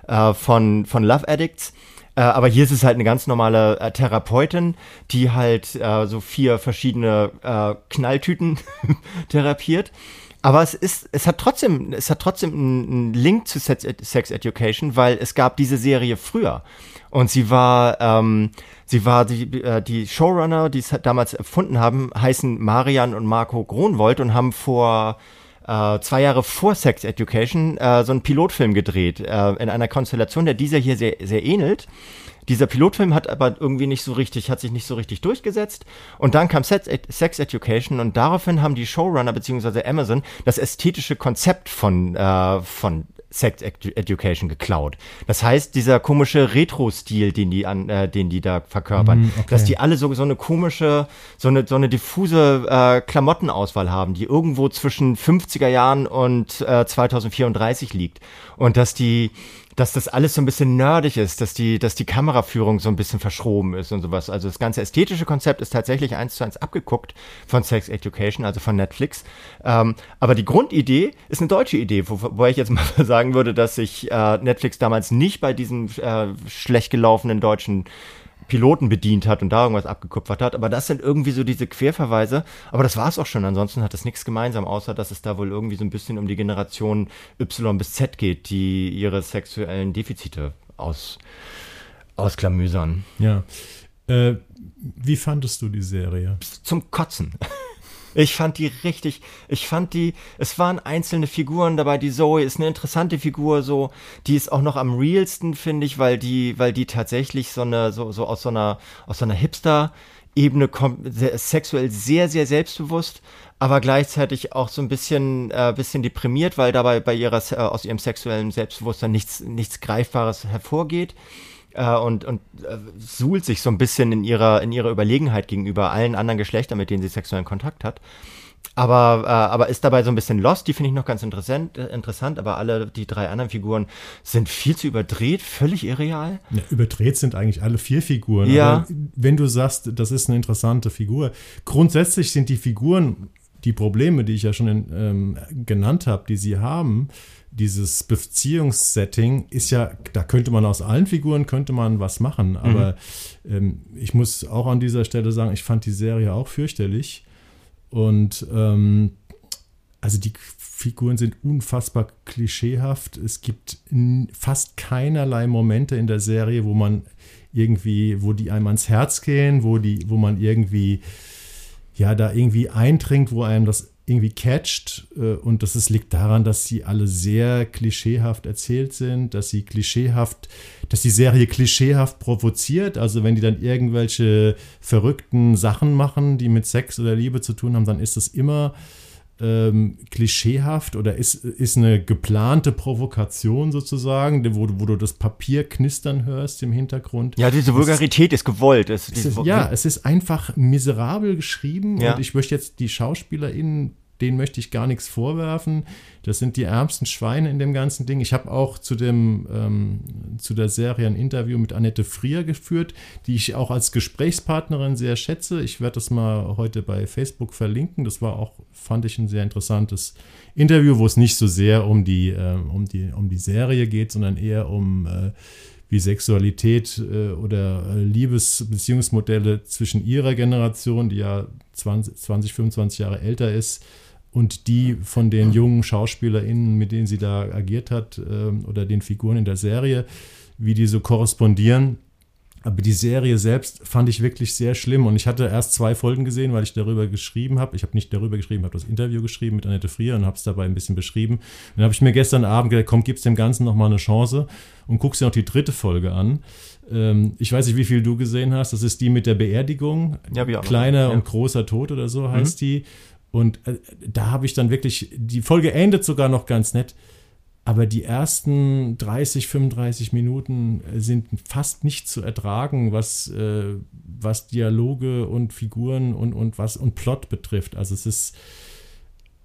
äh, von, von Love Addicts. Äh, aber hier ist es halt eine ganz normale äh, Therapeutin, die halt äh, so vier verschiedene äh, Knalltüten therapiert. Aber es ist, es hat trotzdem, es hat trotzdem einen Link zu Sex Education, weil es gab diese Serie früher. Und sie war, ähm, sie war die, äh, die Showrunner, die es damals erfunden haben, heißen Marian und Marco Gronwold und haben vor äh, zwei Jahre vor Sex Education äh, so einen Pilotfilm gedreht, äh, in einer Konstellation, der dieser hier sehr, sehr ähnelt. Dieser Pilotfilm hat aber irgendwie nicht so richtig, hat sich nicht so richtig durchgesetzt. Und dann kam Sex, Education und daraufhin haben die Showrunner bzw. Amazon das ästhetische Konzept von, äh, von Sex Education geklaut. Das heißt, dieser komische Retro-Stil, den die an, äh, den die da verkörpern, mm, okay. dass die alle so, so eine komische, so eine, so eine diffuse äh, Klamottenauswahl haben, die irgendwo zwischen 50er Jahren und äh, 2034 liegt. Und dass die, dass das alles so ein bisschen nerdig ist, dass die, dass die Kameraführung so ein bisschen verschroben ist und sowas. Also das ganze ästhetische Konzept ist tatsächlich eins zu eins abgeguckt von Sex Education, also von Netflix. Ähm, aber die Grundidee ist eine deutsche Idee, wo, wo ich jetzt mal sagen würde, dass sich äh, Netflix damals nicht bei diesen äh, schlecht gelaufenen deutschen Piloten bedient hat und da irgendwas abgekupfert hat. Aber das sind irgendwie so diese Querverweise. Aber das war es auch schon. Ansonsten hat das nichts gemeinsam, außer dass es da wohl irgendwie so ein bisschen um die Generation Y bis Z geht, die ihre sexuellen Defizite aus, ausklamüsern. Ja. Äh, wie fandest du die Serie? Zum Kotzen. Ich fand die richtig, ich fand die, es waren einzelne Figuren dabei. Die Zoe ist eine interessante Figur, so, die ist auch noch am realsten, finde ich, weil die, weil die tatsächlich so eine, so, so aus so einer, aus so einer Hipster- Ebene kommt, sexuell sehr, sehr selbstbewusst, aber gleichzeitig auch so ein bisschen, äh, bisschen deprimiert, weil dabei bei ihrer, äh, aus ihrem sexuellen Selbstbewusstsein nichts, nichts Greifbares hervorgeht äh, und, und äh, suhlt sich so ein bisschen in ihrer, in ihrer Überlegenheit gegenüber allen anderen Geschlechtern, mit denen sie sexuellen Kontakt hat. Aber, äh, aber ist dabei so ein bisschen lost, die finde ich noch ganz interessant, äh, interessant, aber alle die drei anderen Figuren sind viel zu überdreht, völlig irreal. Ja, überdreht sind eigentlich alle vier Figuren. Ja. Aber wenn du sagst, das ist eine interessante Figur, grundsätzlich sind die Figuren, die Probleme, die ich ja schon in, ähm, genannt habe, die sie haben, dieses Beziehungssetting ist ja, da könnte man aus allen Figuren könnte man was machen, aber mhm. ähm, ich muss auch an dieser Stelle sagen, ich fand die Serie auch fürchterlich und ähm, also die Figuren sind unfassbar klischeehaft. Es gibt fast keinerlei Momente in der Serie, wo man irgendwie, wo die einem ans Herz gehen, wo die, wo man irgendwie ja da irgendwie eindringt, wo einem das irgendwie catcht. Äh, und das ist, liegt daran, dass sie alle sehr klischeehaft erzählt sind, dass sie klischeehaft, dass die Serie klischeehaft provoziert. Also wenn die dann irgendwelche verrückten Sachen machen, die mit Sex oder Liebe zu tun haben, dann ist das immer ähm, klischeehaft oder ist, ist eine geplante Provokation sozusagen, wo, wo du das Papier knistern hörst im Hintergrund. Ja, diese Vulgarität ist, gewollt. Es, es ist, ja, es ist einfach miserabel geschrieben ja. und ich möchte jetzt die SchauspielerInnen denen möchte ich gar nichts vorwerfen. Das sind die ärmsten Schweine in dem ganzen Ding. Ich habe auch zu, dem, ähm, zu der Serie ein Interview mit Annette Frier geführt, die ich auch als Gesprächspartnerin sehr schätze. Ich werde das mal heute bei Facebook verlinken. Das war auch, fand ich, ein sehr interessantes Interview, wo es nicht so sehr um die, äh, um die, um die Serie geht, sondern eher um äh, wie Sexualität äh, oder äh, Liebes-Beziehungsmodelle zwischen ihrer Generation, die ja 20, 20, 25 Jahre älter ist, und die von den jungen SchauspielerInnen, mit denen sie da agiert hat, äh, oder den Figuren in der Serie, wie die so korrespondieren. Aber die Serie selbst fand ich wirklich sehr schlimm. Und ich hatte erst zwei Folgen gesehen, weil ich darüber geschrieben habe. Ich habe nicht darüber geschrieben, habe das Interview geschrieben mit Annette Frier und habe es dabei ein bisschen beschrieben. Dann habe ich mir gestern Abend gedacht, komm, gib's dem Ganzen nochmal eine Chance und guckst dir noch die dritte Folge an. Ähm, ich weiß nicht, wie viel du gesehen hast. Das ist die mit der Beerdigung. Ja, Kleiner ja. und großer Tod oder so heißt mhm. die. Und äh, da habe ich dann wirklich, die Folge endet sogar noch ganz nett, aber die ersten 30, 35 Minuten äh, sind fast nicht zu ertragen, was, äh, was Dialoge und Figuren und, und was und Plot betrifft. Also es ist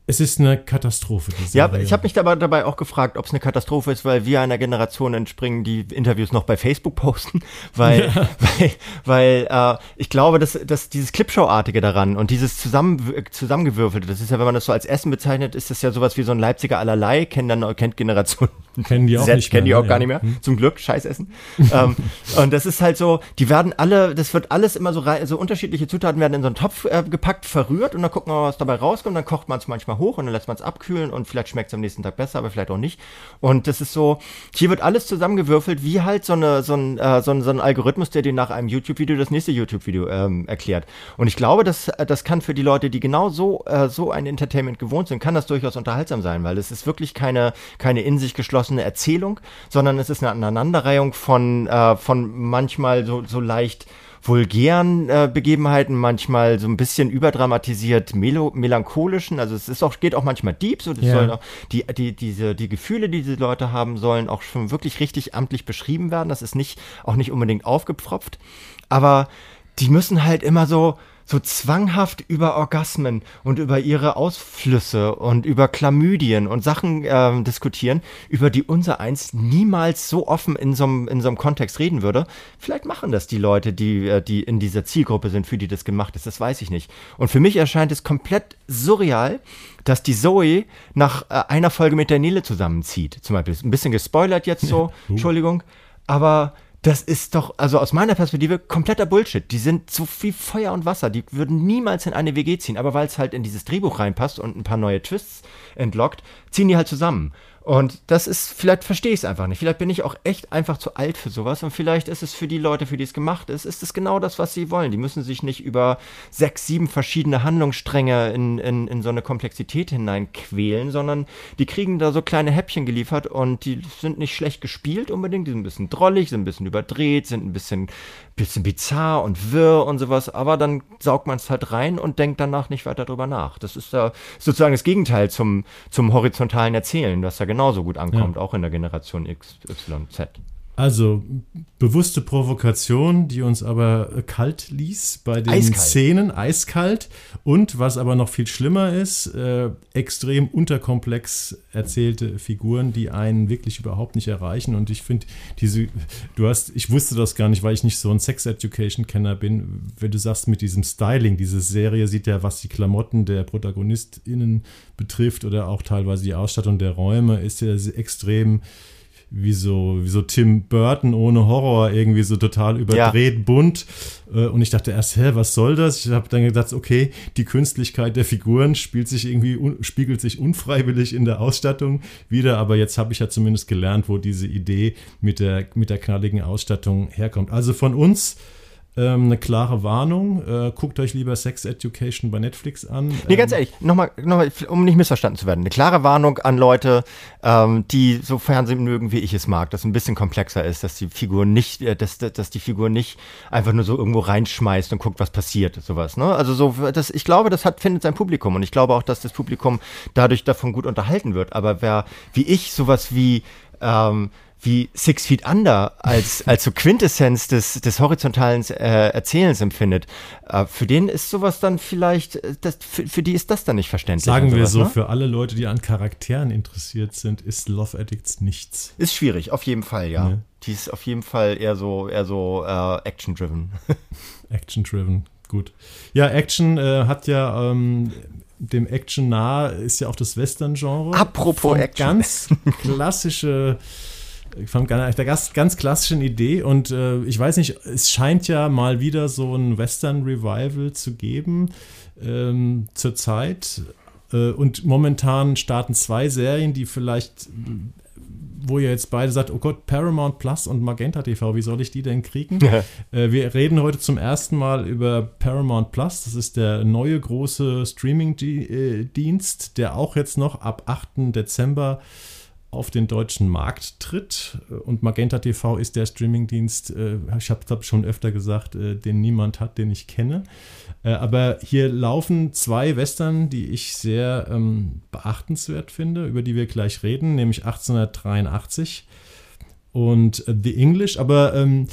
es ist eine Katastrophe. ja, ich habe mich aber dabei auch gefragt, ob es eine Katastrophe ist, weil wir einer Generation entspringen, die Interviews noch bei Facebook posten, weil, ja. weil, weil äh, ich glaube, dass, dass dieses Clipshow-artige daran und dieses zusammen, zusammengewürfelte, das ist ja, wenn man das so als Essen bezeichnet, ist das ja sowas wie so ein Leipziger allerlei, kennt dann kennt Generation kennen die auch Z, nicht kennen die auch ja. gar nicht mehr. Hm. Zum Glück, Scheißessen. ähm, und das ist halt so, die werden alle, das wird alles immer so rein, so unterschiedliche Zutaten werden in so einen Topf äh, gepackt, verrührt und dann gucken wir mal, was dabei rauskommt. Dann kocht man es manchmal hoch und dann lässt man es abkühlen und vielleicht schmeckt es am nächsten Tag besser, aber vielleicht auch nicht. Und das ist so, hier wird alles zusammengewürfelt, wie halt so, eine, so, ein, äh, so, ein, so ein Algorithmus, der dir nach einem YouTube-Video das nächste YouTube-Video ähm, erklärt. Und ich glaube, das, das kann für die Leute, die genau so, äh, so ein Entertainment gewohnt sind, kann das durchaus unterhaltsam sein, weil es ist wirklich keine, keine in sich geschlossene Erzählung, sondern es ist eine Aneinanderreihung von, äh, von manchmal so, so leicht vulgären äh, Begebenheiten, manchmal so ein bisschen überdramatisiert melo melancholischen. Also es ist auch, geht auch manchmal deep, so das ja. sollen auch die, die, diese, die Gefühle, die diese Leute haben, sollen auch schon wirklich richtig amtlich beschrieben werden. Das ist nicht, auch nicht unbedingt aufgepfropft. Aber die müssen halt immer so, so zwanghaft über Orgasmen und über ihre Ausflüsse und über Chlamydien und Sachen äh, diskutieren, über die unser eins niemals so offen in so einem Kontext reden würde. Vielleicht machen das die Leute, die äh, die in dieser Zielgruppe sind, für die das gemacht ist. Das weiß ich nicht. Und für mich erscheint es komplett surreal, dass die Zoe nach äh, einer Folge mit der Nele zusammenzieht. Zum Beispiel ein bisschen gespoilert jetzt so, Entschuldigung, aber das ist doch, also aus meiner Perspektive, kompletter Bullshit. Die sind so wie Feuer und Wasser. Die würden niemals in eine WG ziehen. Aber weil es halt in dieses Drehbuch reinpasst und ein paar neue Twists entlockt, ziehen die halt zusammen. Und das ist, vielleicht verstehe ich es einfach nicht. Vielleicht bin ich auch echt einfach zu alt für sowas. Und vielleicht ist es für die Leute, für die es gemacht ist, ist es genau das, was sie wollen. Die müssen sich nicht über sechs, sieben verschiedene Handlungsstränge in, in, in so eine Komplexität hineinquälen, sondern die kriegen da so kleine Häppchen geliefert und die sind nicht schlecht gespielt unbedingt. Die sind ein bisschen drollig, sind ein bisschen überdreht, sind ein bisschen, bisschen bizarr und wirr und sowas. Aber dann saugt man es halt rein und denkt danach nicht weiter drüber nach. Das ist ja sozusagen das Gegenteil zum, zum horizontalen Erzählen, was ja genauso gut ankommt, ja. auch in der Generation X, Y, Z. Also bewusste Provokation, die uns aber kalt ließ bei den eiskalt. Szenen, eiskalt. Und was aber noch viel schlimmer ist, äh, extrem unterkomplex erzählte Figuren, die einen wirklich überhaupt nicht erreichen. Und ich finde, diese, du hast, ich wusste das gar nicht, weil ich nicht so ein Sex-Education-Kenner bin. Wenn du sagst, mit diesem Styling, diese Serie sieht ja, was die Klamotten der ProtagonistInnen betrifft oder auch teilweise die Ausstattung der Räume, ist ja extrem wie so, wie so Tim Burton ohne Horror, irgendwie so total überdreht, ja. bunt. Äh, und ich dachte erst, hä, was soll das? Ich habe dann gedacht, okay, die Künstlichkeit der Figuren spielt sich irgendwie, spiegelt sich unfreiwillig in der Ausstattung wieder. Aber jetzt habe ich ja zumindest gelernt, wo diese Idee mit der, mit der knalligen Ausstattung herkommt. Also von uns ähm, eine klare Warnung. Äh, guckt euch lieber Sex Education bei Netflix an. Nee, ganz ähm, ehrlich, nochmal, noch um nicht missverstanden zu werden. Eine klare Warnung an Leute, ähm, die so Fernsehen mögen, wie ich es mag, das ein bisschen komplexer ist, dass die Figur nicht, äh, dass, dass die Figur nicht einfach nur so irgendwo reinschmeißt und guckt, was passiert, sowas. Ne? Also so, das, ich glaube, das hat, findet sein Publikum und ich glaube auch, dass das Publikum dadurch davon gut unterhalten wird. Aber wer, wie ich, sowas wie ähm, wie Six Feet Under als, als so Quintessenz des, des horizontalen äh, Erzählens empfindet, äh, für den ist sowas dann vielleicht, äh, das, für, für die ist das dann nicht verständlich. Sagen sowas, wir so, ne? für alle Leute, die an Charakteren interessiert sind, ist Love Addicts nichts. Ist schwierig, auf jeden Fall, ja. Ne? Die ist auf jeden Fall eher so, eher so äh, Action-driven. Action-driven, gut. Ja, Action äh, hat ja ähm, dem Action nah ist ja auch das Western-Genre. Apropos Action. Ganz klassische von der ganz, ganz klassischen Idee und äh, ich weiß nicht, es scheint ja mal wieder so ein Western Revival zu geben ähm, zurzeit äh, und momentan starten zwei Serien, die vielleicht wo ihr jetzt beide sagt, oh Gott, Paramount Plus und Magenta TV, wie soll ich die denn kriegen? Ja. Äh, wir reden heute zum ersten Mal über Paramount Plus. Das ist der neue große Streaming-Dienst, der auch jetzt noch ab 8. Dezember auf den deutschen Markt tritt. Und Magenta TV ist der Streamingdienst, äh, ich habe es schon öfter gesagt, äh, den niemand hat, den ich kenne. Äh, aber hier laufen zwei Western, die ich sehr ähm, beachtenswert finde, über die wir gleich reden, nämlich 1883 und The English. Aber ähm,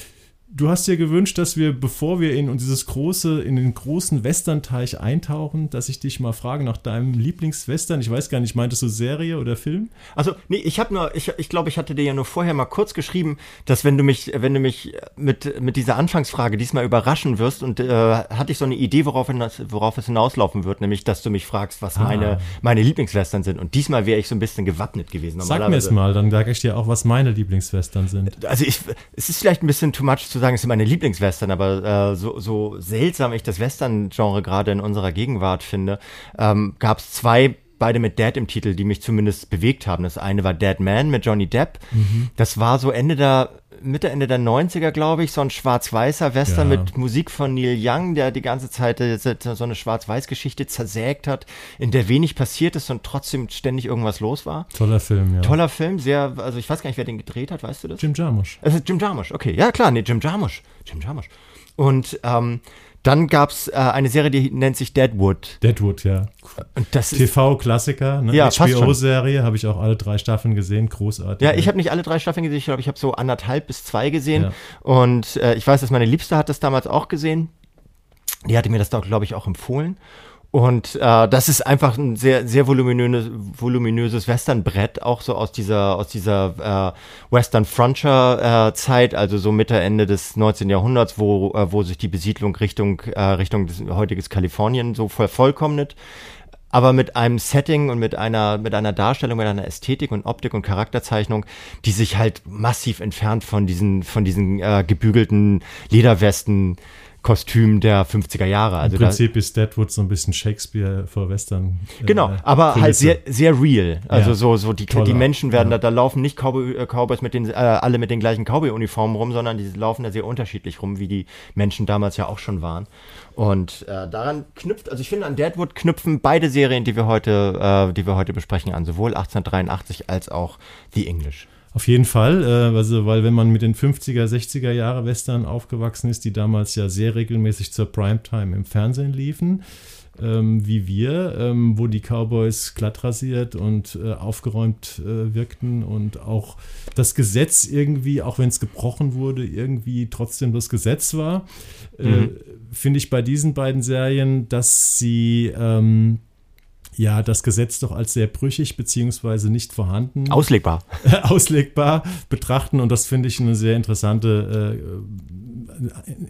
Du hast dir gewünscht, dass wir, bevor wir in dieses große, in den großen Western-Teich eintauchen, dass ich dich mal frage nach deinem Lieblingswestern. Ich weiß gar nicht, meintest du Serie oder Film? Also, nee, ich habe nur, ich, ich glaube, ich hatte dir ja nur vorher mal kurz geschrieben, dass wenn du mich, wenn du mich mit, mit dieser Anfangsfrage diesmal überraschen wirst und äh, hatte ich so eine Idee, worauf, worauf es hinauslaufen wird, nämlich, dass du mich fragst, was ah. meine, meine Lieblingswestern sind. Und diesmal wäre ich so ein bisschen gewappnet gewesen. Sag mir es mal, dann sage ich dir auch, was meine Lieblingswestern sind. Also, ich, es ist vielleicht ein bisschen too much zu sagen, es sind meine Lieblingswestern, aber äh, so, so seltsam ich das Western-Genre gerade in unserer Gegenwart finde, ähm, gab es zwei beide mit Dead im Titel, die mich zumindest bewegt haben. Das eine war Dead Man mit Johnny Depp. Mhm. Das war so Ende der Mitte, Ende der 90er, glaube ich, so ein schwarz-weißer Western ja. mit Musik von Neil Young, der die ganze Zeit äh, so eine Schwarz-Weiß-Geschichte zersägt hat, in der wenig passiert ist und trotzdem ständig irgendwas los war. Toller Film, ja. Toller Film, sehr, also ich weiß gar nicht, wer den gedreht hat, weißt du das? Jim Jarmusch. Also Jim Jarmusch, okay, ja klar, nee, Jim Jarmusch. Jim Jarmusch. Und ähm, dann gab es äh, eine Serie, die nennt sich Deadwood. Deadwood, ja. TV-Klassiker, ne? ja, HBO-Serie, habe ich auch alle drei Staffeln gesehen, großartig. Ja, ich habe nicht alle drei Staffeln gesehen, ich glaube, ich habe so anderthalb bis zwei gesehen. Ja. Und äh, ich weiß, dass meine Liebste hat das damals auch gesehen. Die hatte mir das, glaube ich, auch empfohlen. Und äh, das ist einfach ein sehr, sehr voluminöses, voluminöses Westernbrett, auch so aus dieser, aus dieser äh, Western Frontier-Zeit, äh, also so Mitte, Ende des 19. Jahrhunderts, wo, äh, wo sich die Besiedlung Richtung, äh, Richtung des heutiges Kalifornien so vervollkommnet. Aber mit einem Setting und mit einer, mit einer Darstellung, mit einer Ästhetik und Optik und Charakterzeichnung, die sich halt massiv entfernt von diesen, von diesen äh, gebügelten Lederwesten Kostüm der 50er Jahre. Also Im Prinzip ist Deadwood so ein bisschen Shakespeare vor Western. Äh, genau, aber Kulisse. halt sehr, sehr real. Also ja, so, so die, die Menschen werden, ja. da, da laufen nicht Cowboy, äh, Cowboys mit den, äh, alle mit den gleichen Cowboy-Uniformen rum, sondern die laufen da sehr unterschiedlich rum, wie die Menschen damals ja auch schon waren. Und äh, daran knüpft, also ich finde, an Deadwood knüpfen beide Serien, die wir heute, äh, die wir heute besprechen, an, sowohl 1883 als auch The English. Auf jeden Fall, äh, also, weil wenn man mit den 50er, 60er Jahre Western aufgewachsen ist, die damals ja sehr regelmäßig zur Primetime im Fernsehen liefen, ähm, wie wir, ähm, wo die Cowboys glatt rasiert und äh, aufgeräumt äh, wirkten und auch das Gesetz irgendwie, auch wenn es gebrochen wurde, irgendwie trotzdem das Gesetz war, äh, mhm. finde ich bei diesen beiden Serien, dass sie ähm, ja das Gesetz doch als sehr brüchig beziehungsweise nicht vorhanden. Auslegbar. auslegbar betrachten und das finde ich eine sehr interessante, äh,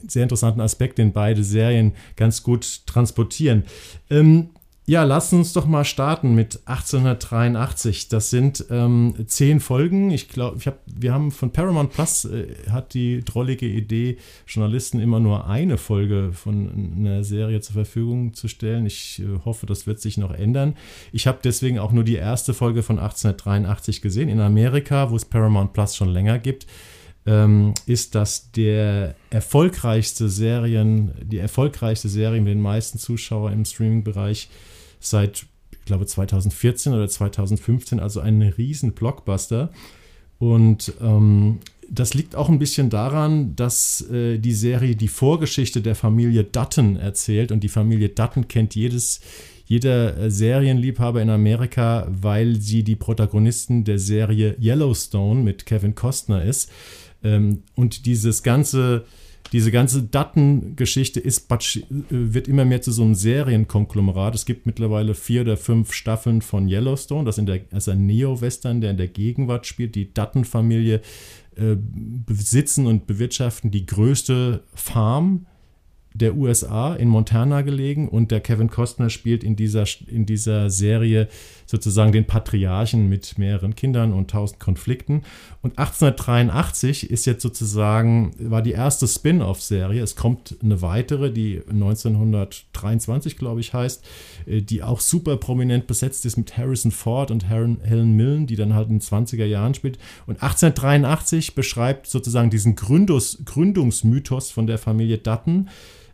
sehr interessanten Aspekt, den beide Serien ganz gut transportieren. Ähm, ja, lass uns doch mal starten mit 1883. Das sind ähm, zehn Folgen. Ich glaube, ich hab, wir haben von Paramount Plus äh, hat die drollige Idee, Journalisten immer nur eine Folge von einer Serie zur Verfügung zu stellen. Ich äh, hoffe, das wird sich noch ändern. Ich habe deswegen auch nur die erste Folge von 1883 gesehen. In Amerika, wo es Paramount Plus schon länger gibt, ähm, ist, dass der erfolgreichste Serien, die erfolgreichste Serie mit den meisten Zuschauern im Streaming-Bereich seit, ich glaube, 2014 oder 2015, also ein riesen Blockbuster. Und ähm, das liegt auch ein bisschen daran, dass äh, die Serie die Vorgeschichte der Familie Dutton erzählt und die Familie Dutton kennt jedes, jeder äh, Serienliebhaber in Amerika, weil sie die Protagonisten der Serie Yellowstone mit Kevin Costner ist. Ähm, und dieses ganze, diese ganze Dattengeschichte äh, wird immer mehr zu so einem Serienkonglomerat. Es gibt mittlerweile vier oder fünf Staffeln von Yellowstone. Das, in der, das ist ein Neo-Western, der in der Gegenwart spielt. Die Dutton-Familie äh, besitzen und bewirtschaften die größte Farm der USA in Montana gelegen und der Kevin Costner spielt in dieser, in dieser Serie sozusagen den Patriarchen mit mehreren Kindern und tausend Konflikten. Und 1883 ist jetzt sozusagen, war die erste Spin-off-Serie. Es kommt eine weitere, die 1923, glaube ich, heißt, äh, die auch super prominent besetzt ist mit Harrison Ford und Helen Millen, die dann halt in den 20er Jahren spielt. Und 1883 beschreibt sozusagen diesen Gründungs Gründungsmythos von der Familie Dutton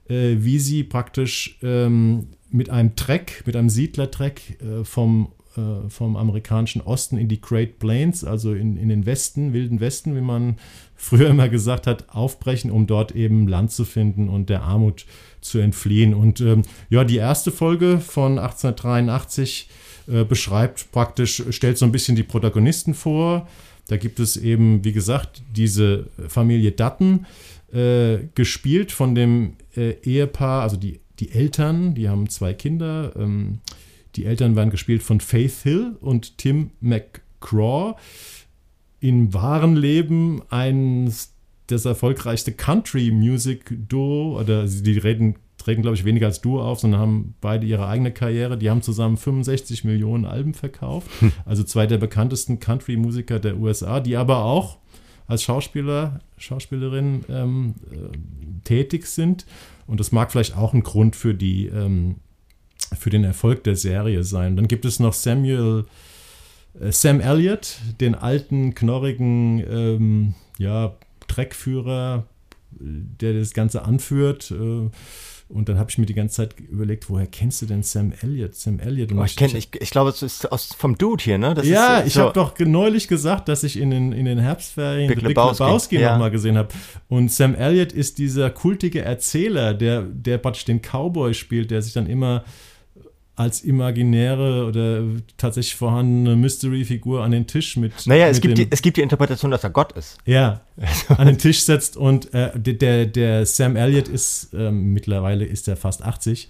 äh, wie sie praktisch ähm, mit einem Trek, mit einem Siedlertrek äh, vom, äh, vom amerikanischen Osten in die Great Plains, also in, in den Westen, wilden Westen, wie man früher immer gesagt hat, aufbrechen, um dort eben Land zu finden und der Armut zu entfliehen. Und ähm, ja, die erste Folge von 1883 äh, beschreibt praktisch, stellt so ein bisschen die Protagonisten vor. Da gibt es eben, wie gesagt, diese Familie Dutton, äh, gespielt von dem äh, Ehepaar, also die, die Eltern, die haben zwei Kinder. Ähm, die Eltern werden gespielt von Faith Hill und Tim McCraw. Im wahren Leben eines das erfolgreichste Country-Music-Duo, oder die reden, treten, glaube ich, weniger als Duo auf, sondern haben beide ihre eigene Karriere. Die haben zusammen 65 Millionen Alben verkauft. Also zwei der bekanntesten Country-Musiker der USA, die aber auch als Schauspieler, Schauspielerin ähm, äh, tätig sind. Und das mag vielleicht auch ein Grund für, die, ähm, für den Erfolg der Serie sein. Dann gibt es noch Samuel, äh, Sam Elliott, den alten, knorrigen ähm, ja, Treckführer, der das Ganze anführt. Äh, und dann habe ich mir die ganze Zeit überlegt, woher kennst du denn Sam Elliott? Sam Elliott. Oh, ich, ich, ich, glaube, es ist aus, vom Dude hier, ne? Das ja, ist, ich so. habe doch neulich gesagt, dass ich in den, in den Herbstferien Big, Big Lebowski, Lebowski ja. nochmal gesehen habe. Und Sam Elliott ist dieser kultige Erzähler, der, der praktisch den Cowboy spielt, der sich dann immer als imaginäre oder tatsächlich vorhandene Mystery-Figur an den Tisch mit. Naja, mit es, gibt die, es gibt die Interpretation, dass er Gott ist. Ja, an den Tisch setzt und äh, der, der Sam Elliott ist, ähm, mittlerweile ist er fast 80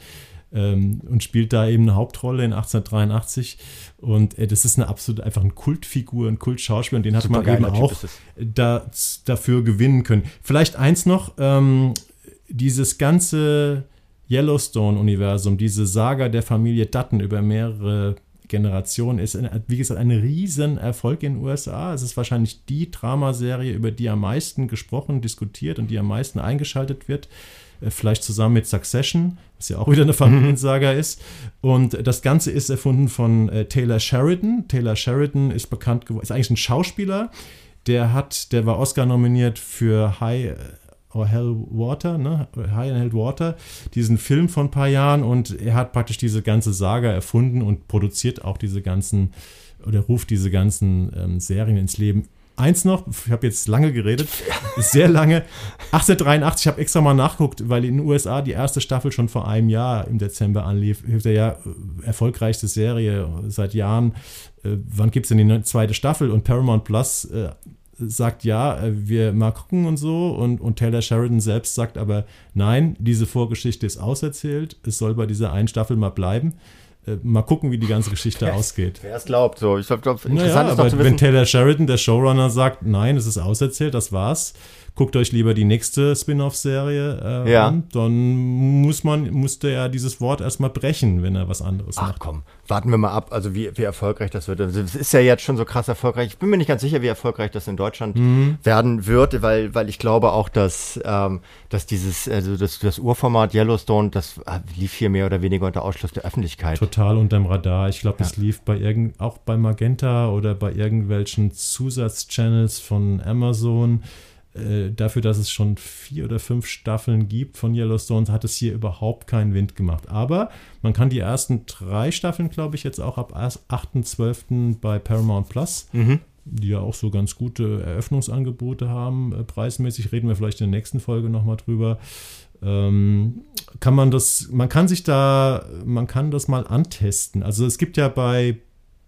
ähm, und spielt da eben eine Hauptrolle in 1883 und äh, das ist eine absolut einfach eine Kultfigur, ein Kultschauspieler und den hat man eben auch da, dafür gewinnen können. Vielleicht eins noch, ähm, dieses ganze Yellowstone-Universum, diese Saga der Familie Dutton über mehrere Generationen, ist, wie gesagt, ein Riesenerfolg in den USA. Es ist wahrscheinlich die Dramaserie, über die am meisten gesprochen, diskutiert und die am meisten eingeschaltet wird. Äh, vielleicht zusammen mit Succession, was ja auch wieder eine Familiensaga mhm. ist. Und das Ganze ist erfunden von äh, Taylor Sheridan. Taylor Sheridan ist bekannt geworden, ist eigentlich ein Schauspieler. Der hat, der war Oscar nominiert für High or Hell Water, ne? High and Hell Water, diesen Film von ein paar Jahren und er hat praktisch diese ganze Saga erfunden und produziert auch diese ganzen oder ruft diese ganzen ähm, Serien ins Leben. Eins noch, ich habe jetzt lange geredet, sehr lange. 1883, ich habe extra mal nachguckt, weil in den USA die erste Staffel schon vor einem Jahr im Dezember anlief. Der ja erfolgreichste Serie seit Jahren. Äh, wann gibt es denn die zweite Staffel? Und Paramount Plus äh, sagt, ja, äh, wir mal gucken und so. Und, und Taylor Sheridan selbst sagt aber, nein, diese Vorgeschichte ist auserzählt. Es soll bei dieser einen Staffel mal bleiben. Äh, mal gucken, wie die ganze Geschichte ausgeht. Wer es glaubt, so. Ich glaube, interessant naja, ist aber zu wissen. Wenn Taylor Sheridan, der Showrunner, sagt, nein, es ist auserzählt, das war's, guckt euch lieber die nächste Spin-off-Serie äh, ja. an, dann muss man, musste er dieses Wort erstmal brechen, wenn er was anderes Ach, macht. komm, warten wir mal ab, also wie, wie erfolgreich das wird. Also, es ist ja jetzt schon so krass erfolgreich. Ich bin mir nicht ganz sicher, wie erfolgreich das in Deutschland mhm. werden wird, weil, weil ich glaube auch, dass, ähm, dass dieses, also das, das Urformat Yellowstone, das äh, lief hier mehr oder weniger unter Ausschluss der Öffentlichkeit. Total unterm Radar. Ich glaube, ja. es lief bei irgend, auch bei Magenta oder bei irgendwelchen Zusatzchannels von Amazon. Äh, dafür, dass es schon vier oder fünf Staffeln gibt von Yellowstone, hat es hier überhaupt keinen Wind gemacht. Aber man kann die ersten drei Staffeln, glaube ich, jetzt auch ab 8.12. bei Paramount Plus, mhm. die ja auch so ganz gute Eröffnungsangebote haben, äh, preismäßig, reden wir vielleicht in der nächsten Folge nochmal drüber. Ähm, kann man das, man kann sich da, man kann das mal antesten. Also es gibt ja bei,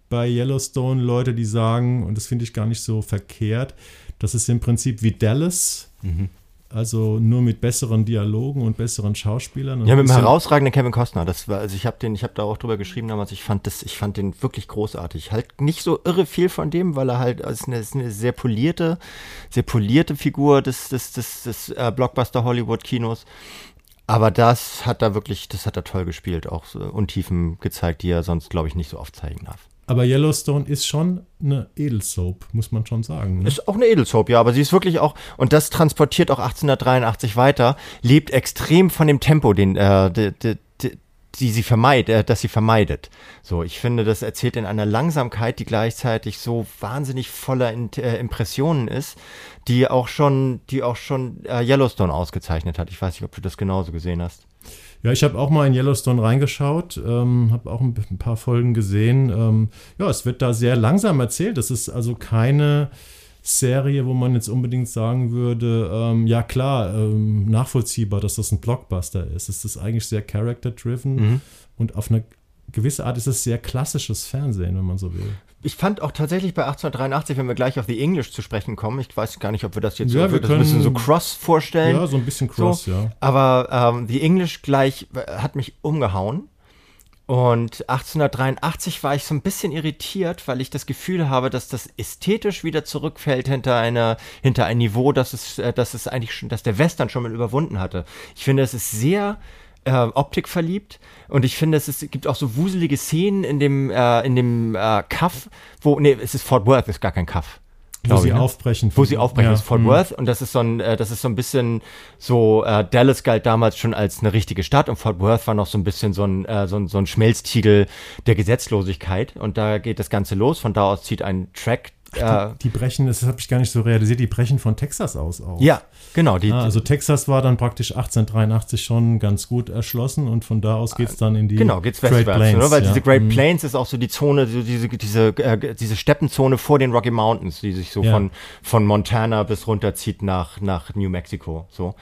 bei Yellowstone Leute, die sagen, und das finde ich gar nicht so verkehrt, das ist im Prinzip wie Dallas. Mhm. Also nur mit besseren Dialogen und besseren Schauspielern. ja, mit einem herausragenden Kevin Costner. Das war, also ich habe den, ich habe da auch drüber geschrieben damals. Ich fand das, ich fand den wirklich großartig. Halt nicht so irre viel von dem, weil er halt ist eine, ist eine sehr polierte, sehr polierte Figur des, des, des, des äh, Blockbuster Hollywood Kinos. Aber das hat er wirklich, das hat er toll gespielt, auch so Untiefen gezeigt, die er sonst, glaube ich, nicht so oft zeigen darf. Aber Yellowstone ist schon eine Edelsoap, muss man schon sagen. Ne? Ist auch eine Edelsoap, ja, aber sie ist wirklich auch, und das transportiert auch 1883 weiter, lebt extrem von dem Tempo, den, äh, de, de, de, die sie vermeidet, äh, dass sie vermeidet. So, ich finde, das erzählt in einer Langsamkeit, die gleichzeitig so wahnsinnig voller in, äh, Impressionen ist, die auch schon, die auch schon äh, Yellowstone ausgezeichnet hat. Ich weiß nicht, ob du das genauso gesehen hast. Ja, ich habe auch mal in Yellowstone reingeschaut, ähm, habe auch ein, paar Folgen gesehen. Ähm, ja, es wird da sehr langsam erzählt. Das ist also keine Serie, wo man jetzt unbedingt sagen würde, ähm, ja klar, ähm, nachvollziehbar, dass das ein Blockbuster ist. Es ist eigentlich sehr character-driven mhm. und auf eine gewisse Art ist es sehr klassisches Fernsehen, wenn man so will ich fand auch tatsächlich bei 1883, wenn wir gleich auf The English zu sprechen kommen, ich weiß gar nicht, ob wir das jetzt ja, so, wir das können, so Cross vorstellen. Ja, so ein bisschen Cross, so. ja. Aber ähm, The English gleich äh, hat mich umgehauen. Und 1883 war ich so ein bisschen irritiert, weil ich das Gefühl habe, dass das ästhetisch wieder zurückfällt hinter einer, hinter ein Niveau, dass es, äh, dass es eigentlich schon, dass der Western schon mal überwunden hatte. Ich finde, es ist sehr äh, Optik verliebt und ich finde, es, ist, es gibt auch so wuselige Szenen in dem, äh, in dem äh, Cuff, wo, nee, es ist Fort Worth, ist gar kein Cuff. Wo sie ich, ne? aufbrechen. Wo sie aufbrechen, ja. ist Fort mhm. Worth. Und das ist so ein, äh, das ist so ein bisschen so, äh, Dallas galt damals schon als eine richtige Stadt und Fort Worth war noch so ein bisschen so ein, äh, so ein, so ein Schmelztiegel der Gesetzlosigkeit. Und da geht das Ganze los. Von da aus zieht ein Track Ach, die, die, brechen, das habe ich gar nicht so realisiert, die brechen von Texas aus auch. Ja, genau. Die, ah, also Texas war dann praktisch 1883 schon ganz gut erschlossen und von da aus geht es dann in die genau, geht's Great Plains. Oder? Weil ja. diese Great mhm. Plains ist auch so die Zone, so diese, diese, äh, diese Steppenzone vor den Rocky Mountains, die sich so ja. von, von Montana bis runterzieht nach, nach New Mexico. So.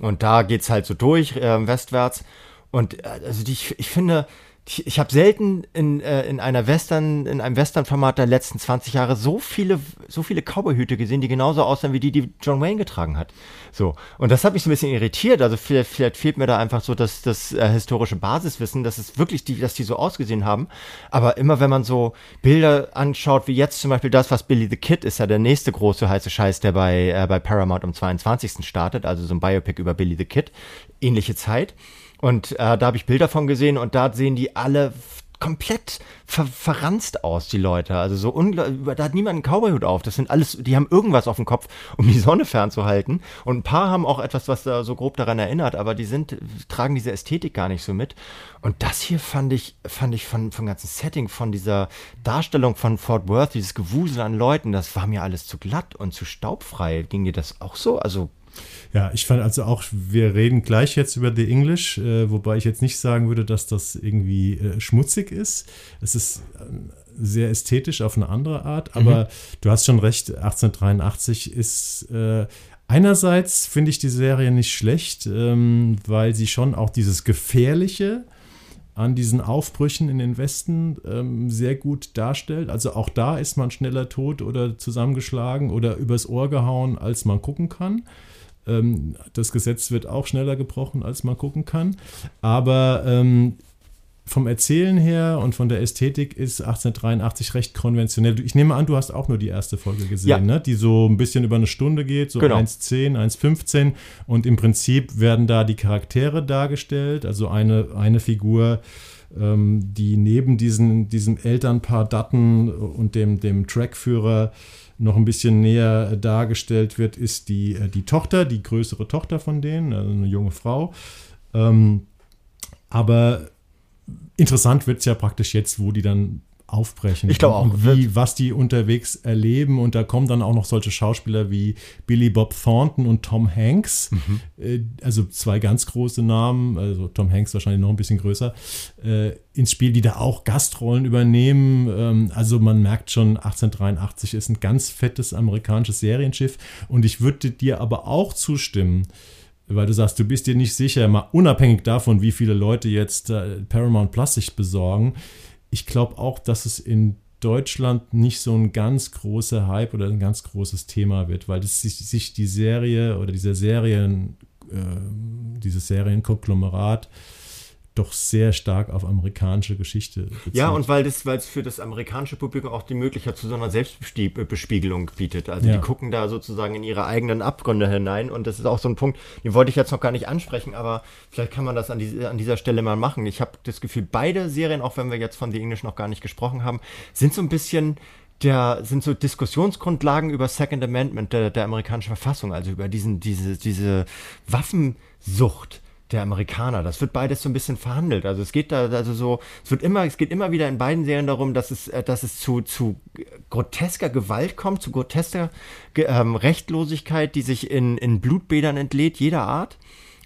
Und da geht es halt so durch, äh, westwärts. Und äh, also die, ich, ich finde, ich, ich habe selten in, äh, in einer Western, in einem Western-Format der letzten 20 Jahre so viele, so viele Cowboy-Hüte gesehen, die genauso aussehen wie die, die John Wayne getragen hat. So. Und das hat mich so ein bisschen irritiert. Also vielleicht, vielleicht fehlt mir da einfach so das, das äh, historische Basiswissen, dass es wirklich die, dass die so ausgesehen haben. Aber immer wenn man so Bilder anschaut, wie jetzt zum Beispiel das, was Billy the Kid ist, ja der nächste große heiße Scheiß, der bei, äh, bei Paramount am 22. startet, also so ein Biopic über Billy the Kid. Ähnliche Zeit. Und äh, da habe ich Bilder von gesehen und da sehen die alle komplett ver verranzt aus, die Leute. Also so unglaublich, da hat niemand einen Cowboyhut auf. Das sind alles, die haben irgendwas auf dem Kopf, um die Sonne fernzuhalten. Und ein paar haben auch etwas, was da so grob daran erinnert, aber die sind, tragen diese Ästhetik gar nicht so mit. Und das hier fand ich, fand ich von, vom ganzen Setting, von dieser Darstellung von Fort Worth, dieses Gewusel an Leuten, das war mir alles zu glatt und zu staubfrei. Ging dir das auch so? Also ja, ich fand also auch, wir reden gleich jetzt über The English, äh, wobei ich jetzt nicht sagen würde, dass das irgendwie äh, schmutzig ist. Es ist äh, sehr ästhetisch auf eine andere Art, aber mhm. du hast schon recht, 1883 ist äh, einerseits finde ich die Serie nicht schlecht, ähm, weil sie schon auch dieses Gefährliche an diesen Aufbrüchen in den Westen ähm, sehr gut darstellt. Also auch da ist man schneller tot oder zusammengeschlagen oder übers Ohr gehauen, als man gucken kann. Ähm, das Gesetz wird auch schneller gebrochen, als man gucken kann. Aber ähm, vom Erzählen her und von der Ästhetik ist 1883 recht konventionell. Ich nehme an, du hast auch nur die erste Folge gesehen, ja. ne? die so ein bisschen über eine Stunde geht, so genau. 1,10, 1,15. Und im Prinzip werden da die Charaktere dargestellt. Also eine, eine Figur, ähm, die neben diesen, diesem Elternpaar Dutton und dem, dem Trackführer noch ein bisschen näher dargestellt wird, ist die, äh, die Tochter, die größere Tochter von denen, also eine junge Frau. Ähm, aber interessant wird es ja praktisch jetzt, wo die dann aufbrechen. Ich glaube auch. Und wie, was die unterwegs erleben. Und da kommen dann auch noch solche Schauspieler wie Billy Bob Thornton und Tom Hanks. Mhm. Äh, also zwei ganz große Namen, also Tom Hanks wahrscheinlich noch ein bisschen größer, äh, ins Spiel, die da auch Gastrollen übernehmen. Ähm, also man merkt schon, 1883 ist ein ganz fettes amerikanisches Serienschiff. Und ich würde dir aber auch zustimmen, weil du sagst, du bist dir nicht sicher, mal unabhängig davon, wie viele Leute jetzt äh, Paramount Plus sich besorgen ich glaube auch, dass es in Deutschland nicht so ein ganz großer Hype oder ein ganz großes Thema wird, weil das sich, sich die Serie oder dieser Serien, äh, dieses Serienkonglomerat doch sehr stark auf amerikanische Geschichte bezieht. Ja, und weil es für das amerikanische Publikum auch die Möglichkeit zu so einer Selbstbespiegelung bietet. Also ja. die gucken da sozusagen in ihre eigenen Abgründe hinein und das ist auch so ein Punkt, den wollte ich jetzt noch gar nicht ansprechen, aber vielleicht kann man das an, die, an dieser Stelle mal machen. Ich habe das Gefühl, beide Serien, auch wenn wir jetzt von The English noch gar nicht gesprochen haben, sind so ein bisschen der sind so Diskussionsgrundlagen über Second Amendment der, der amerikanischen Verfassung, also über diesen, diese, diese Waffensucht der Amerikaner. Das wird beides so ein bisschen verhandelt. Also es geht da, also so, es wird immer, es geht immer wieder in beiden Serien darum, dass es, äh, dass es zu, zu grotesker Gewalt kommt, zu grotesker ähm, Rechtlosigkeit, die sich in, in Blutbädern entlädt, jeder Art.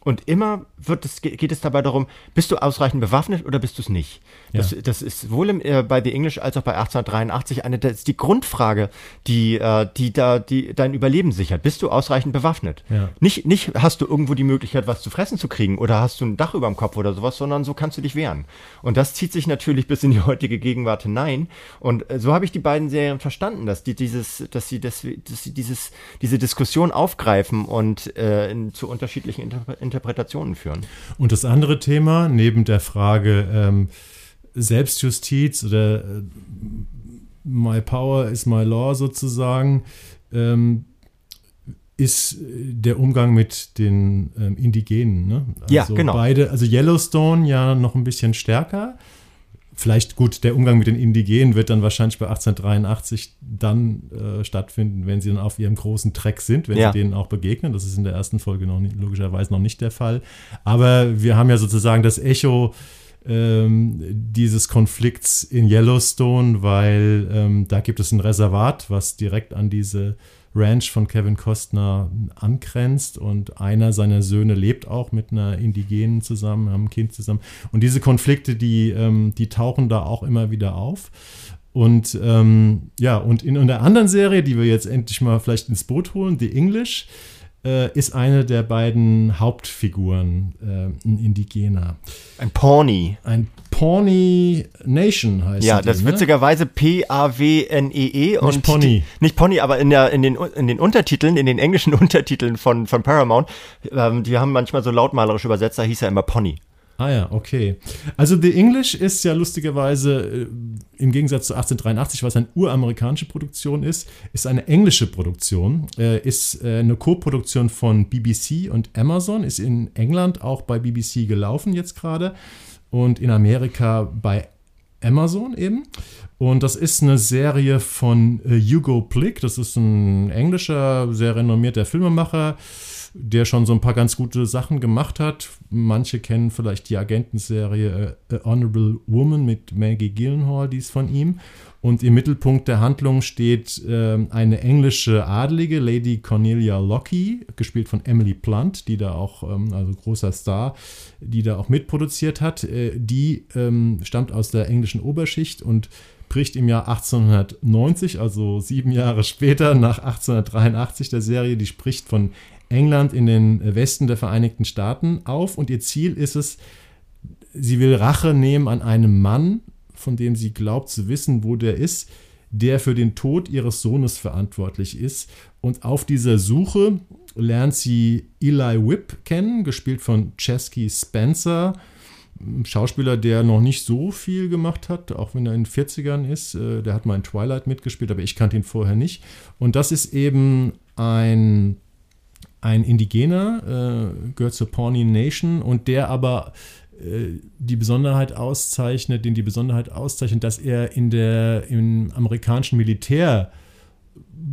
Und immer wird es, geht es dabei darum, bist du ausreichend bewaffnet oder bist du es nicht? Ja. Das, das, ist sowohl im, äh, bei The English als auch bei 1883 eine, das ist die Grundfrage, die, äh, die da, die dein Überleben sichert. Bist du ausreichend bewaffnet? Ja. Nicht, nicht hast du irgendwo die Möglichkeit, was zu fressen zu kriegen oder hast du ein Dach über dem Kopf oder sowas, sondern so kannst du dich wehren. Und das zieht sich natürlich bis in die heutige Gegenwart hinein. Und äh, so habe ich die beiden Serien verstanden, dass die dieses, dass sie, das, dass sie dieses, diese Diskussion aufgreifen und äh, in, zu unterschiedlichen Interpretationen Interpretationen führen. Und das andere Thema, neben der Frage ähm, Selbstjustiz oder äh, My Power is my law sozusagen, ähm, ist der Umgang mit den ähm, Indigenen. Ne? Also ja, genau. Beide, also Yellowstone ja noch ein bisschen stärker vielleicht gut, der Umgang mit den Indigenen wird dann wahrscheinlich bei 1883 dann äh, stattfinden, wenn sie dann auf ihrem großen Treck sind, wenn ja. sie denen auch begegnen. Das ist in der ersten Folge noch nicht, logischerweise noch nicht der Fall. Aber wir haben ja sozusagen das Echo ähm, dieses Konflikts in Yellowstone, weil ähm, da gibt es ein Reservat, was direkt an diese Ranch von Kevin Costner angrenzt und einer seiner Söhne lebt auch mit einer Indigenen zusammen, haben ein Kind zusammen. Und diese Konflikte, die, ähm, die tauchen da auch immer wieder auf. Und ähm, ja, und in, der anderen Serie, die wir jetzt endlich mal vielleicht ins Boot holen, The English, äh, ist eine der beiden Hauptfiguren äh, ein Indigener. Ein Pawnee. Ein Pawnee Nation heißt Ja, die, das ne? witzigerweise P-A-W-N-E-E. -E nicht Pony. nicht Pony, aber in, der, in, den, in den Untertiteln, in den englischen Untertiteln von, von Paramount, ähm, die haben manchmal so lautmalerische Übersetzer, hieß er immer Pony. Ah ja, okay. Also The English ist ja lustigerweise äh, im Gegensatz zu 1883, was eine uramerikanische Produktion ist, ist eine englische Produktion, äh, ist äh, eine Co-Produktion von BBC und Amazon, ist in England auch bei BBC gelaufen jetzt gerade und in Amerika bei Amazon eben. Und das ist eine Serie von äh, Hugo Plick, das ist ein englischer, sehr renommierter Filmemacher der schon so ein paar ganz gute Sachen gemacht hat. Manche kennen vielleicht die Agentenserie äh, Honorable Woman mit Maggie Gyllenhaal, die ist von ihm. Und im Mittelpunkt der Handlung steht äh, eine englische Adlige, Lady Cornelia Locke, gespielt von Emily Blunt, die da auch, ähm, also großer Star, die da auch mitproduziert hat. Äh, die ähm, stammt aus der englischen Oberschicht und bricht im Jahr 1890, also sieben Jahre später, nach 1883 der Serie, die spricht von England in den Westen der Vereinigten Staaten auf und ihr Ziel ist es, sie will Rache nehmen an einem Mann, von dem sie glaubt zu wissen, wo der ist, der für den Tod ihres Sohnes verantwortlich ist. Und auf dieser Suche lernt sie Eli Whipp kennen, gespielt von Chesky Spencer, Schauspieler, der noch nicht so viel gemacht hat, auch wenn er in den 40ern ist. Äh, der hat mal in Twilight mitgespielt, aber ich kannte ihn vorher nicht. Und das ist eben ein ein Indigener, äh, gehört zur Pawnee Nation und der aber äh, die Besonderheit auszeichnet, den die Besonderheit auszeichnet, dass er in der, im amerikanischen Militär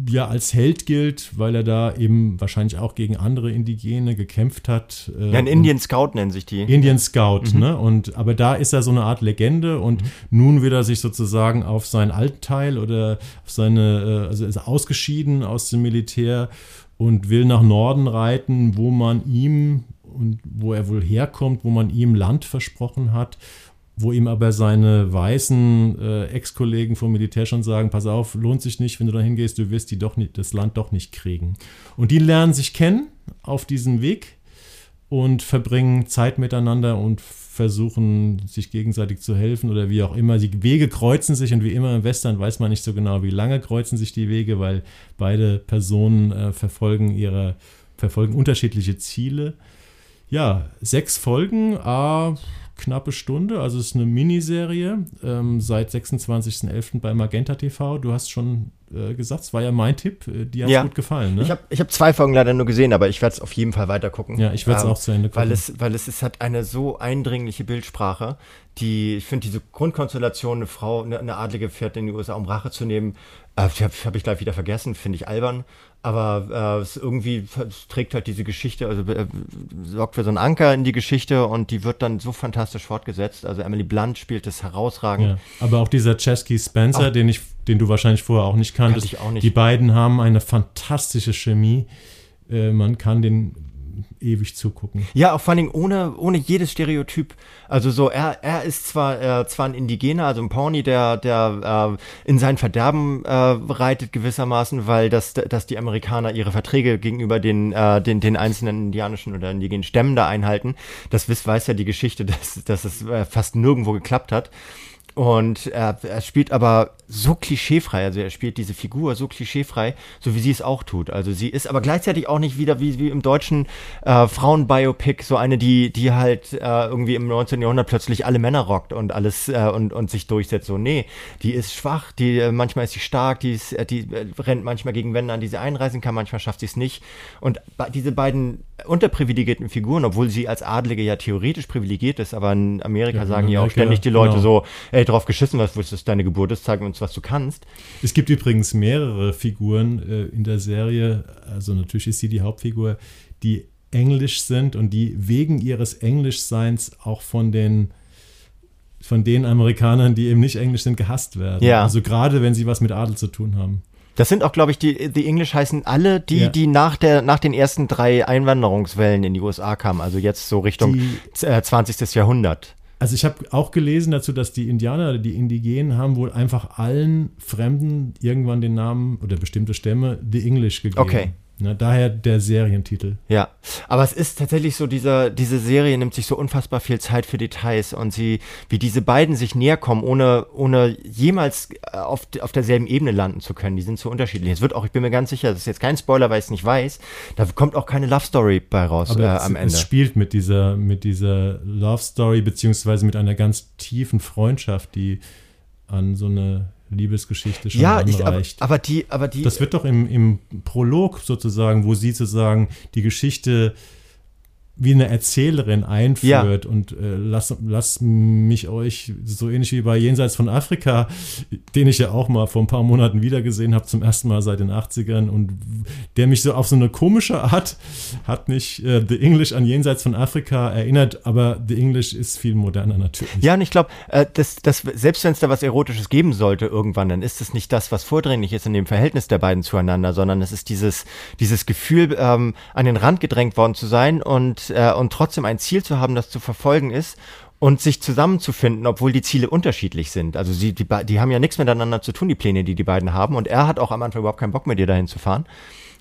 ja als Held gilt, weil er da eben wahrscheinlich auch gegen andere Indigene gekämpft hat. Äh, ja, ein Indian Scout nennen sich die. Indian Scout, mhm. ne? Und aber da ist er so eine Art Legende und mhm. nun will er sich sozusagen auf seinen Altteil oder auf seine, äh, also ist ausgeschieden aus dem Militär und will nach Norden reiten, wo man ihm und wo er wohl herkommt, wo man ihm Land versprochen hat wo ihm aber seine weißen äh, Ex-Kollegen vom Militär schon sagen, pass auf, lohnt sich nicht, wenn du da hingehst, du wirst die doch nicht, das Land doch nicht kriegen. Und die lernen sich kennen auf diesem Weg und verbringen Zeit miteinander und versuchen sich gegenseitig zu helfen oder wie auch immer. Die Wege kreuzen sich und wie immer im Western weiß man nicht so genau, wie lange kreuzen sich die Wege, weil beide Personen äh, verfolgen ihre verfolgen unterschiedliche Ziele. Ja, sechs Folgen, ah, knappe Stunde. Also es ist eine Miniserie ähm, seit 26.11. bei Magenta TV. Du hast schon äh, gesagt, es war ja mein Tipp. Äh, die hat ja. gut gefallen. Ne? Ich habe ich hab zwei Folgen leider nur gesehen, aber ich werde es auf jeden Fall weiter gucken. Ja, ich werde es ähm, auch zu Ende gucken. Weil es, weil es, es hat eine so eindringliche Bildsprache, die, ich finde diese Grundkonstellation, eine Frau, eine, eine Adlige fährt in die USA, um Rache zu nehmen, äh, habe hab ich gleich wieder vergessen, finde ich albern. Aber äh, es irgendwie es trägt halt diese Geschichte, also äh, sorgt für so einen Anker in die Geschichte und die wird dann so fantastisch fortgesetzt. Also Emily Blunt spielt das herausragend. Ja, aber auch dieser Chesky Spencer, auch, den ich, den du wahrscheinlich vorher auch nicht kanntest. ich auch nicht. Die beiden haben eine fantastische Chemie. Äh, man kann den ewig zugucken. Ja, auch vor allem ohne, ohne jedes Stereotyp. Also so, er, er ist zwar, äh, zwar ein Indigener, also ein Pawnee, der, der äh, in sein Verderben äh, reitet gewissermaßen, weil das, dass die Amerikaner ihre Verträge gegenüber den, äh, den, den einzelnen indianischen oder indigenen Stämmen da einhalten. Das weiß ja die Geschichte, dass, dass es äh, fast nirgendwo geklappt hat. Und er, er spielt aber so klischeefrei, also er spielt diese Figur so klischeefrei, so wie sie es auch tut. Also sie ist aber gleichzeitig auch nicht wieder wie, wie im deutschen äh, Frauenbiopic so eine, die, die halt äh, irgendwie im 19. Jahrhundert plötzlich alle Männer rockt und alles äh, und, und sich durchsetzt. So, nee, die ist schwach, die äh, manchmal ist sie stark, die, ist, äh, die äh, rennt manchmal gegen Wände an, die sie einreisen kann, manchmal schafft sie es nicht. Und diese beiden unterprivilegierten Figuren, obwohl sie als Adlige ja theoretisch privilegiert ist, aber in Amerika ja, sagen ja auch ständig die Leute genau. so, ey, drauf geschissen, was ist deine Geburt ist, zeig uns, was du kannst. Es gibt übrigens mehrere Figuren äh, in der Serie, also natürlich ist sie die Hauptfigur, die englisch sind und die wegen ihres Englischseins auch von den von den Amerikanern, die eben nicht englisch sind, gehasst werden. Ja. Also gerade wenn sie was mit Adel zu tun haben. Das sind auch, glaube ich, die, die Englisch heißen alle, die, ja. die nach, der, nach den ersten drei Einwanderungswellen in die USA kamen, also jetzt so Richtung die, äh, 20. Jahrhundert. Also ich habe auch gelesen dazu, dass die Indianer, die Indigenen haben wohl einfach allen Fremden irgendwann den Namen oder bestimmte Stämme The English gegeben. Okay. Ne, daher der Serientitel. Ja, aber es ist tatsächlich so, dieser, diese Serie nimmt sich so unfassbar viel Zeit für Details und sie, wie diese beiden sich näher kommen, ohne, ohne jemals äh, auf, auf derselben Ebene landen zu können. Die sind so unterschiedlich. Es wird auch, ich bin mir ganz sicher, das ist jetzt kein Spoiler, weil ich es nicht weiß, da kommt auch keine Love Story bei raus äh, am Ende. Es spielt mit dieser, mit dieser Love Story, beziehungsweise mit einer ganz tiefen Freundschaft, die an so eine Liebesgeschichte schon ja, ich, aber, aber, die, aber die. Das wird doch im, im Prolog sozusagen, wo sie sozusagen die Geschichte wie eine Erzählerin einführt ja. und äh, lass, lass mich euch so ähnlich wie bei Jenseits von Afrika, den ich ja auch mal vor ein paar Monaten wiedergesehen habe, zum ersten Mal seit den 80ern und der mich so auf so eine komische Art hat mich äh, The English an Jenseits von Afrika erinnert, aber The English ist viel moderner natürlich. Ja, und ich glaube, äh, das, das, selbst wenn es da was Erotisches geben sollte irgendwann, dann ist es nicht das, was vordringlich ist in dem Verhältnis der beiden zueinander, sondern es ist dieses, dieses Gefühl, ähm, an den Rand gedrängt worden zu sein und äh, und trotzdem ein Ziel zu haben, das zu verfolgen ist und sich zusammenzufinden, obwohl die Ziele unterschiedlich sind. Also sie, die, die haben ja nichts miteinander zu tun, die Pläne, die die beiden haben. Und er hat auch am Anfang überhaupt keinen Bock mit ihr dahin zu fahren.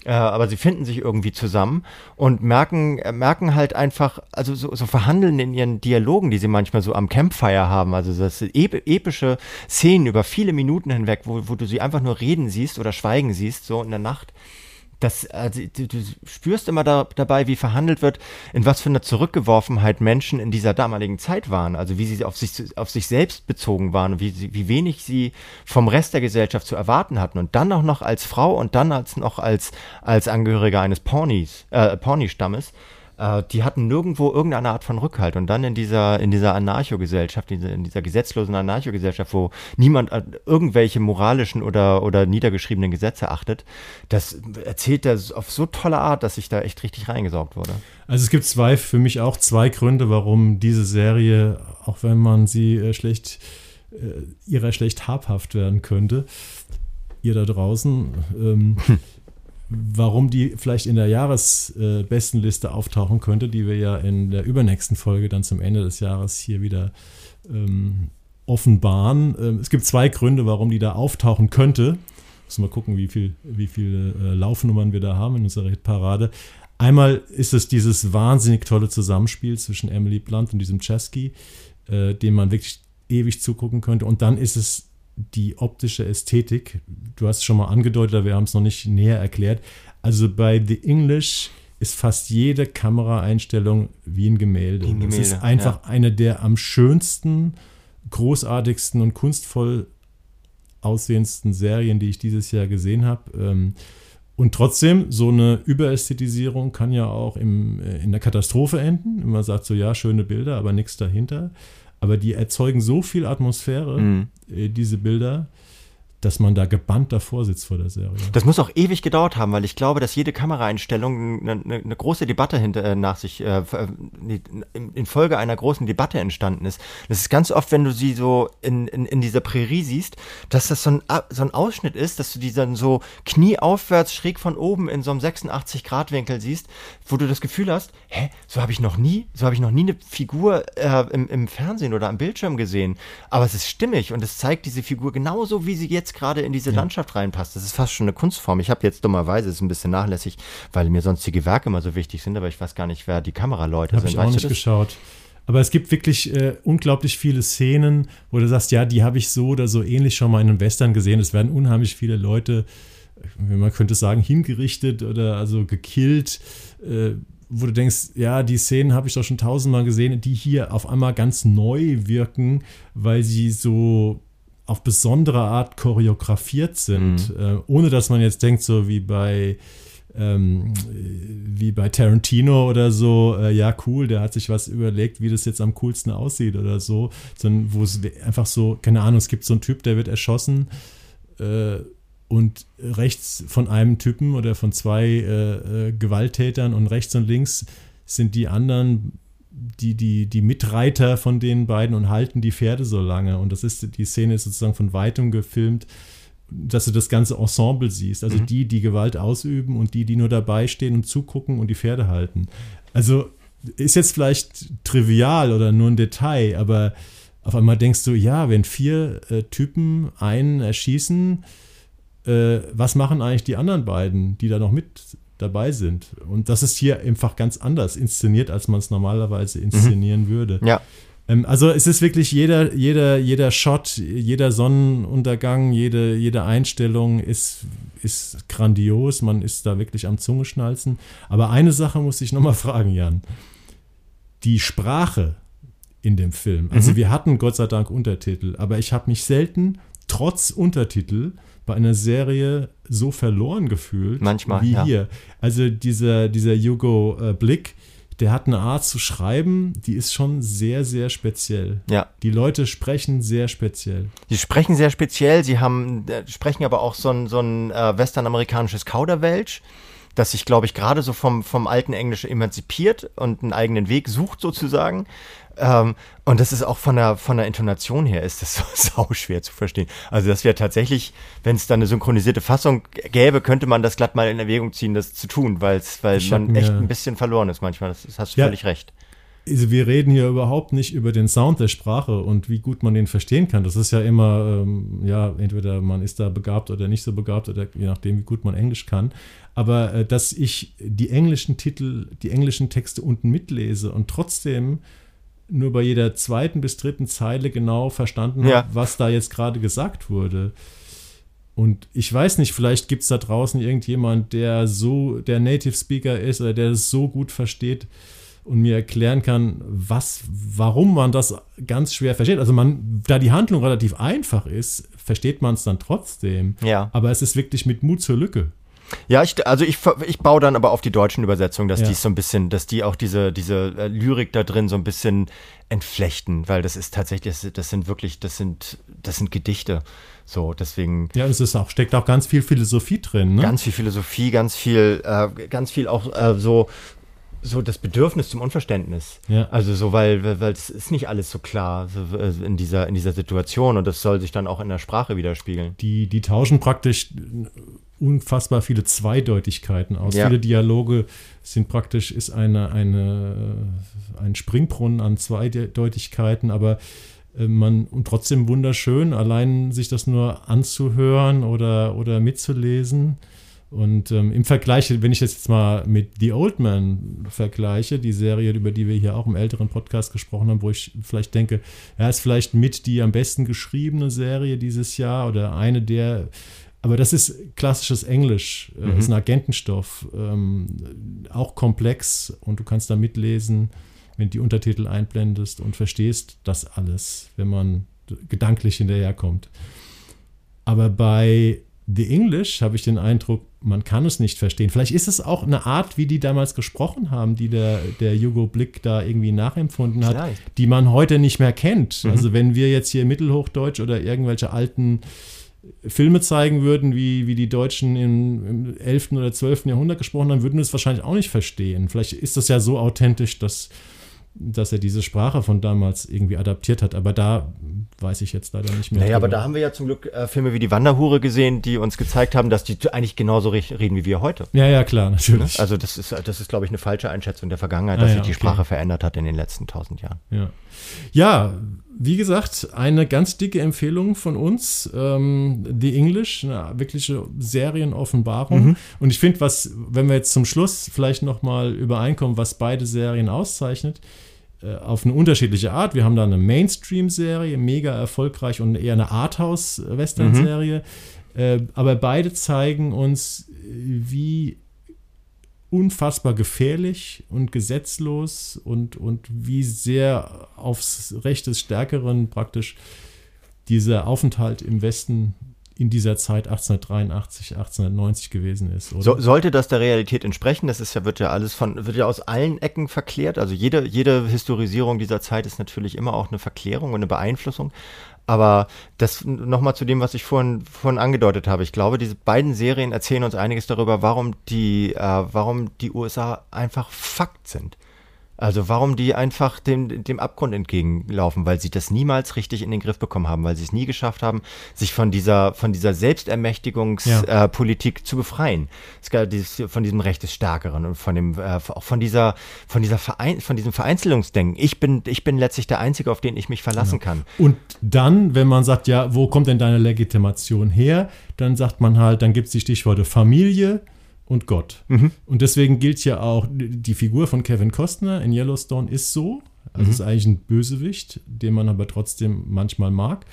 Äh, aber sie finden sich irgendwie zusammen und merken, äh, merken halt einfach, also so, so verhandeln in ihren Dialogen, die sie manchmal so am Campfire haben. Also das epische Szenen über viele Minuten hinweg, wo, wo du sie einfach nur reden siehst oder schweigen siehst, so in der Nacht das, also, du, du, spürst immer da, dabei, wie verhandelt wird, in was für einer Zurückgeworfenheit Menschen in dieser damaligen Zeit waren, also wie sie auf sich, auf sich selbst bezogen waren und wie, wie wenig sie vom Rest der Gesellschaft zu erwarten hatten. Und dann auch noch als Frau und dann als noch als, als Angehöriger eines Pawnees, äh, Pawnee-Stammes äh, die hatten nirgendwo irgendeine Art von Rückhalt. Und dann in dieser, in dieser Anarcho-Gesellschaft, in dieser gesetzlosen Anarcho-Gesellschaft, wo niemand irgendwelche moralischen oder, oder niedergeschriebenen Gesetze achtet, das erzählt er auf so tolle Art, dass ich da echt richtig reingesaugt wurde. Also es gibt zwei, für mich auch zwei Gründe, warum diese Serie, auch wenn man sie äh, schlecht, äh, ihrer schlecht habhaft werden könnte, ihr da draußen, ähm, warum die vielleicht in der Jahresbestenliste äh, auftauchen könnte, die wir ja in der übernächsten Folge dann zum Ende des Jahres hier wieder ähm, offenbaren. Ähm, es gibt zwei Gründe, warum die da auftauchen könnte. Müssen wir gucken, wie, viel, wie viele äh, Laufnummern wir da haben in unserer Hitparade. Einmal ist es dieses wahnsinnig tolle Zusammenspiel zwischen Emily Blunt und diesem Chesky, äh, dem man wirklich ewig zugucken könnte. Und dann ist es die optische Ästhetik. Du hast es schon mal angedeutet, aber wir haben es noch nicht näher erklärt. Also bei The English ist fast jede Kameraeinstellung wie ein Gemälde. Ein Gemälde es ist einfach ja. eine der am schönsten, großartigsten und kunstvoll aussehendsten Serien, die ich dieses Jahr gesehen habe. Ähm, und trotzdem, so eine Überästhetisierung kann ja auch im, äh, in der Katastrophe enden. Man sagt so, ja, schöne Bilder, aber nichts dahinter. Aber die erzeugen so viel Atmosphäre, mhm. Äh, diese Bilder, dass man da gebannt davor sitzt vor der Serie. Das muss auch ewig gedauert haben, weil ich glaube, dass jede Kameraeinstellung eine, eine, eine große Debatte hinter, äh, nach sich, äh, äh in, einer großen Debatte entstanden ist. Das ist ganz oft, wenn du sie so in, in, in dieser Prärie siehst, dass das so ein, so ein Ausschnitt ist, dass du die dann so knieaufwärts schräg von oben in so einem 86-Grad-Winkel siehst, wo du das Gefühl hast, hä, so habe ich noch nie, so habe ich noch nie eine Figur äh, im, im Fernsehen oder am Bildschirm gesehen. Aber es ist stimmig und es zeigt diese Figur genauso, wie sie jetzt jetzt gerade in diese ja. Landschaft reinpasst. Das ist fast schon eine Kunstform. Ich habe jetzt dummerweise, ist ein bisschen nachlässig, weil mir sonstige Werke immer so wichtig sind, aber ich weiß gar nicht, wer die Kameraleute hab sind. Habe ich auch nicht geschaut. Aber es gibt wirklich äh, unglaublich viele Szenen, wo du sagst, ja, die habe ich so oder so ähnlich schon mal in einem Western gesehen. Es werden unheimlich viele Leute, man könnte sagen, hingerichtet oder also gekillt, äh, wo du denkst, ja, die Szenen habe ich doch schon tausendmal gesehen, die hier auf einmal ganz neu wirken, weil sie so auf besondere Art choreografiert sind, mhm. äh, ohne dass man jetzt denkt, so wie bei ähm, wie bei Tarantino oder so, äh, ja, cool, der hat sich was überlegt, wie das jetzt am coolsten aussieht oder so, sondern wo es einfach so, keine Ahnung, es gibt so einen Typ, der wird erschossen äh, und rechts von einem Typen oder von zwei äh, äh Gewalttätern und rechts und links sind die anderen die, die, die Mitreiter von den beiden und halten die Pferde so lange. Und das ist, die Szene ist sozusagen von weitem gefilmt, dass du das ganze Ensemble siehst. Also mhm. die, die Gewalt ausüben und die, die nur dabei stehen und zugucken und die Pferde halten. Also ist jetzt vielleicht trivial oder nur ein Detail, aber auf einmal denkst du, ja, wenn vier äh, Typen einen erschießen, äh, was machen eigentlich die anderen beiden, die da noch mit dabei sind. Und das ist hier einfach ganz anders inszeniert, als man es normalerweise inszenieren mhm. würde. Ja. Ähm, also es ist wirklich jeder, jeder, jeder Shot, jeder Sonnenuntergang, jede, jede Einstellung ist, ist grandios. Man ist da wirklich am Zungeschnalzen. Aber eine Sache muss ich nochmal fragen, Jan. Die Sprache in dem Film. Also mhm. wir hatten Gott sei Dank Untertitel, aber ich habe mich selten trotz Untertitel bei einer Serie so verloren gefühlt Manchmal, wie ja. hier. Also dieser, dieser Hugo äh, Blick, der hat eine Art zu schreiben, die ist schon sehr, sehr speziell. Ja. Die Leute sprechen sehr speziell. Sie sprechen sehr speziell, sie haben, äh, sprechen aber auch so ein, so ein äh, westernamerikanisches Kauderwelsch das sich, glaube ich, gerade so vom, vom alten Englisch emanzipiert und einen eigenen Weg sucht sozusagen. Ähm, und das ist auch von der, von der Intonation her ist das so sau schwer zu verstehen. Also das wäre tatsächlich, wenn es da eine synchronisierte Fassung gäbe, könnte man das glatt mal in Erwägung ziehen, das zu tun, weil's, weil ich man echt ein bisschen verloren ist manchmal. Das, das hast du ja, völlig recht. Also wir reden hier überhaupt nicht über den Sound der Sprache und wie gut man den verstehen kann. Das ist ja immer, ähm, ja, entweder man ist da begabt oder nicht so begabt oder je nachdem, wie gut man Englisch kann. Aber äh, dass ich die englischen Titel, die englischen Texte unten mitlese und trotzdem nur bei jeder zweiten bis dritten Zeile genau verstanden ja. habe, was da jetzt gerade gesagt wurde. Und ich weiß nicht, vielleicht gibt es da draußen irgendjemand, der so, der Native Speaker ist oder der es so gut versteht und mir erklären kann, was, warum man das ganz schwer versteht. Also man, da die Handlung relativ einfach ist, versteht man es dann trotzdem. Ja. Aber es ist wirklich mit Mut zur Lücke. Ja, ich, also ich, ich baue dann aber auf die deutschen Übersetzungen, dass ja. die so ein bisschen, dass die auch diese, diese äh, Lyrik da drin so ein bisschen entflechten, weil das ist tatsächlich, das, das sind wirklich, das sind, das sind Gedichte. So, deswegen. Ja, es ist auch, steckt auch ganz viel Philosophie drin, ne? Ganz viel Philosophie, ganz viel, äh, ganz viel auch äh, so, so das Bedürfnis zum Unverständnis. Ja. Also so, weil, weil es ist nicht alles so klar äh, in, dieser, in dieser Situation und das soll sich dann auch in der Sprache widerspiegeln. Die, die tauschen praktisch unfassbar viele Zweideutigkeiten aus. Ja. Viele Dialoge sind praktisch, ist eine, eine, ein Springbrunnen an Zweideutigkeiten, aber äh, man und trotzdem wunderschön, allein sich das nur anzuhören oder, oder mitzulesen. Und ähm, im Vergleich, wenn ich das jetzt mal mit The Old Man vergleiche, die Serie, über die wir hier auch im älteren Podcast gesprochen haben, wo ich vielleicht denke, ja, ist vielleicht mit die am besten geschriebene Serie dieses Jahr oder eine der, aber das ist klassisches Englisch, äh, mhm. ist ein Agentenstoff, ähm, auch komplex und du kannst da mitlesen, wenn du die Untertitel einblendest und verstehst das alles, wenn man gedanklich hinterherkommt. Aber bei The English habe ich den Eindruck, man kann es nicht verstehen. Vielleicht ist es auch eine Art, wie die damals gesprochen haben, die der, der Hugo Blick da irgendwie nachempfunden hat, Vielleicht. die man heute nicht mehr kennt. Mhm. Also wenn wir jetzt hier Mittelhochdeutsch oder irgendwelche alten Filme zeigen würden, wie, wie die Deutschen im, im 11. oder 12. Jahrhundert gesprochen haben, würden wir es wahrscheinlich auch nicht verstehen. Vielleicht ist das ja so authentisch, dass dass er diese Sprache von damals irgendwie adaptiert hat. Aber da weiß ich jetzt leider nicht mehr. Naja, drüber. aber da haben wir ja zum Glück äh, Filme wie die Wanderhure gesehen, die uns gezeigt haben, dass die eigentlich genauso reden wie wir heute. Ja, ja, klar, natürlich. Ne? Also das ist, das ist, glaube ich, eine falsche Einschätzung der Vergangenheit, dass ah, ja, sich die okay. Sprache verändert hat in den letzten tausend Jahren. Ja. Ja, wie gesagt, eine ganz dicke Empfehlung von uns, ähm, The English, eine wirkliche Serienoffenbarung. Mhm. Und ich finde, was, wenn wir jetzt zum Schluss vielleicht nochmal übereinkommen, was beide Serien auszeichnet, äh, auf eine unterschiedliche Art. Wir haben da eine Mainstream-Serie, mega erfolgreich und eher eine Arthouse-Western-Serie. Mhm. Äh, aber beide zeigen uns, wie unfassbar gefährlich und gesetzlos und, und wie sehr aufs Recht des Stärkeren praktisch dieser Aufenthalt im Westen in dieser Zeit 1883, 1890 gewesen ist. So, sollte das der Realität entsprechen? Das ist ja, wird ja alles von, wird ja aus allen Ecken verklärt. Also jede, jede Historisierung dieser Zeit ist natürlich immer auch eine Verklärung und eine Beeinflussung. Aber das nochmal zu dem, was ich vorhin, vorhin angedeutet habe. Ich glaube, diese beiden Serien erzählen uns einiges darüber, warum die, äh, warum die USA einfach Fakt sind. Also warum die einfach dem, dem Abgrund entgegenlaufen, weil sie das niemals richtig in den Griff bekommen haben, weil sie es nie geschafft haben, sich von dieser, von dieser Selbstermächtigungspolitik ja. äh, zu befreien. Von diesem Recht des Stärkeren und von dem, äh, auch von dieser, von dieser Verein, von diesem Vereinzelungsdenken. Ich bin, ich bin letztlich der Einzige, auf den ich mich verlassen ja. kann. Und dann, wenn man sagt, ja, wo kommt denn deine Legitimation her? Dann sagt man halt, dann gibt es die Stichworte Familie, und Gott. Mhm. Und deswegen gilt ja auch, die Figur von Kevin Costner in Yellowstone ist so. Also mhm. ist eigentlich ein Bösewicht, den man aber trotzdem manchmal mag.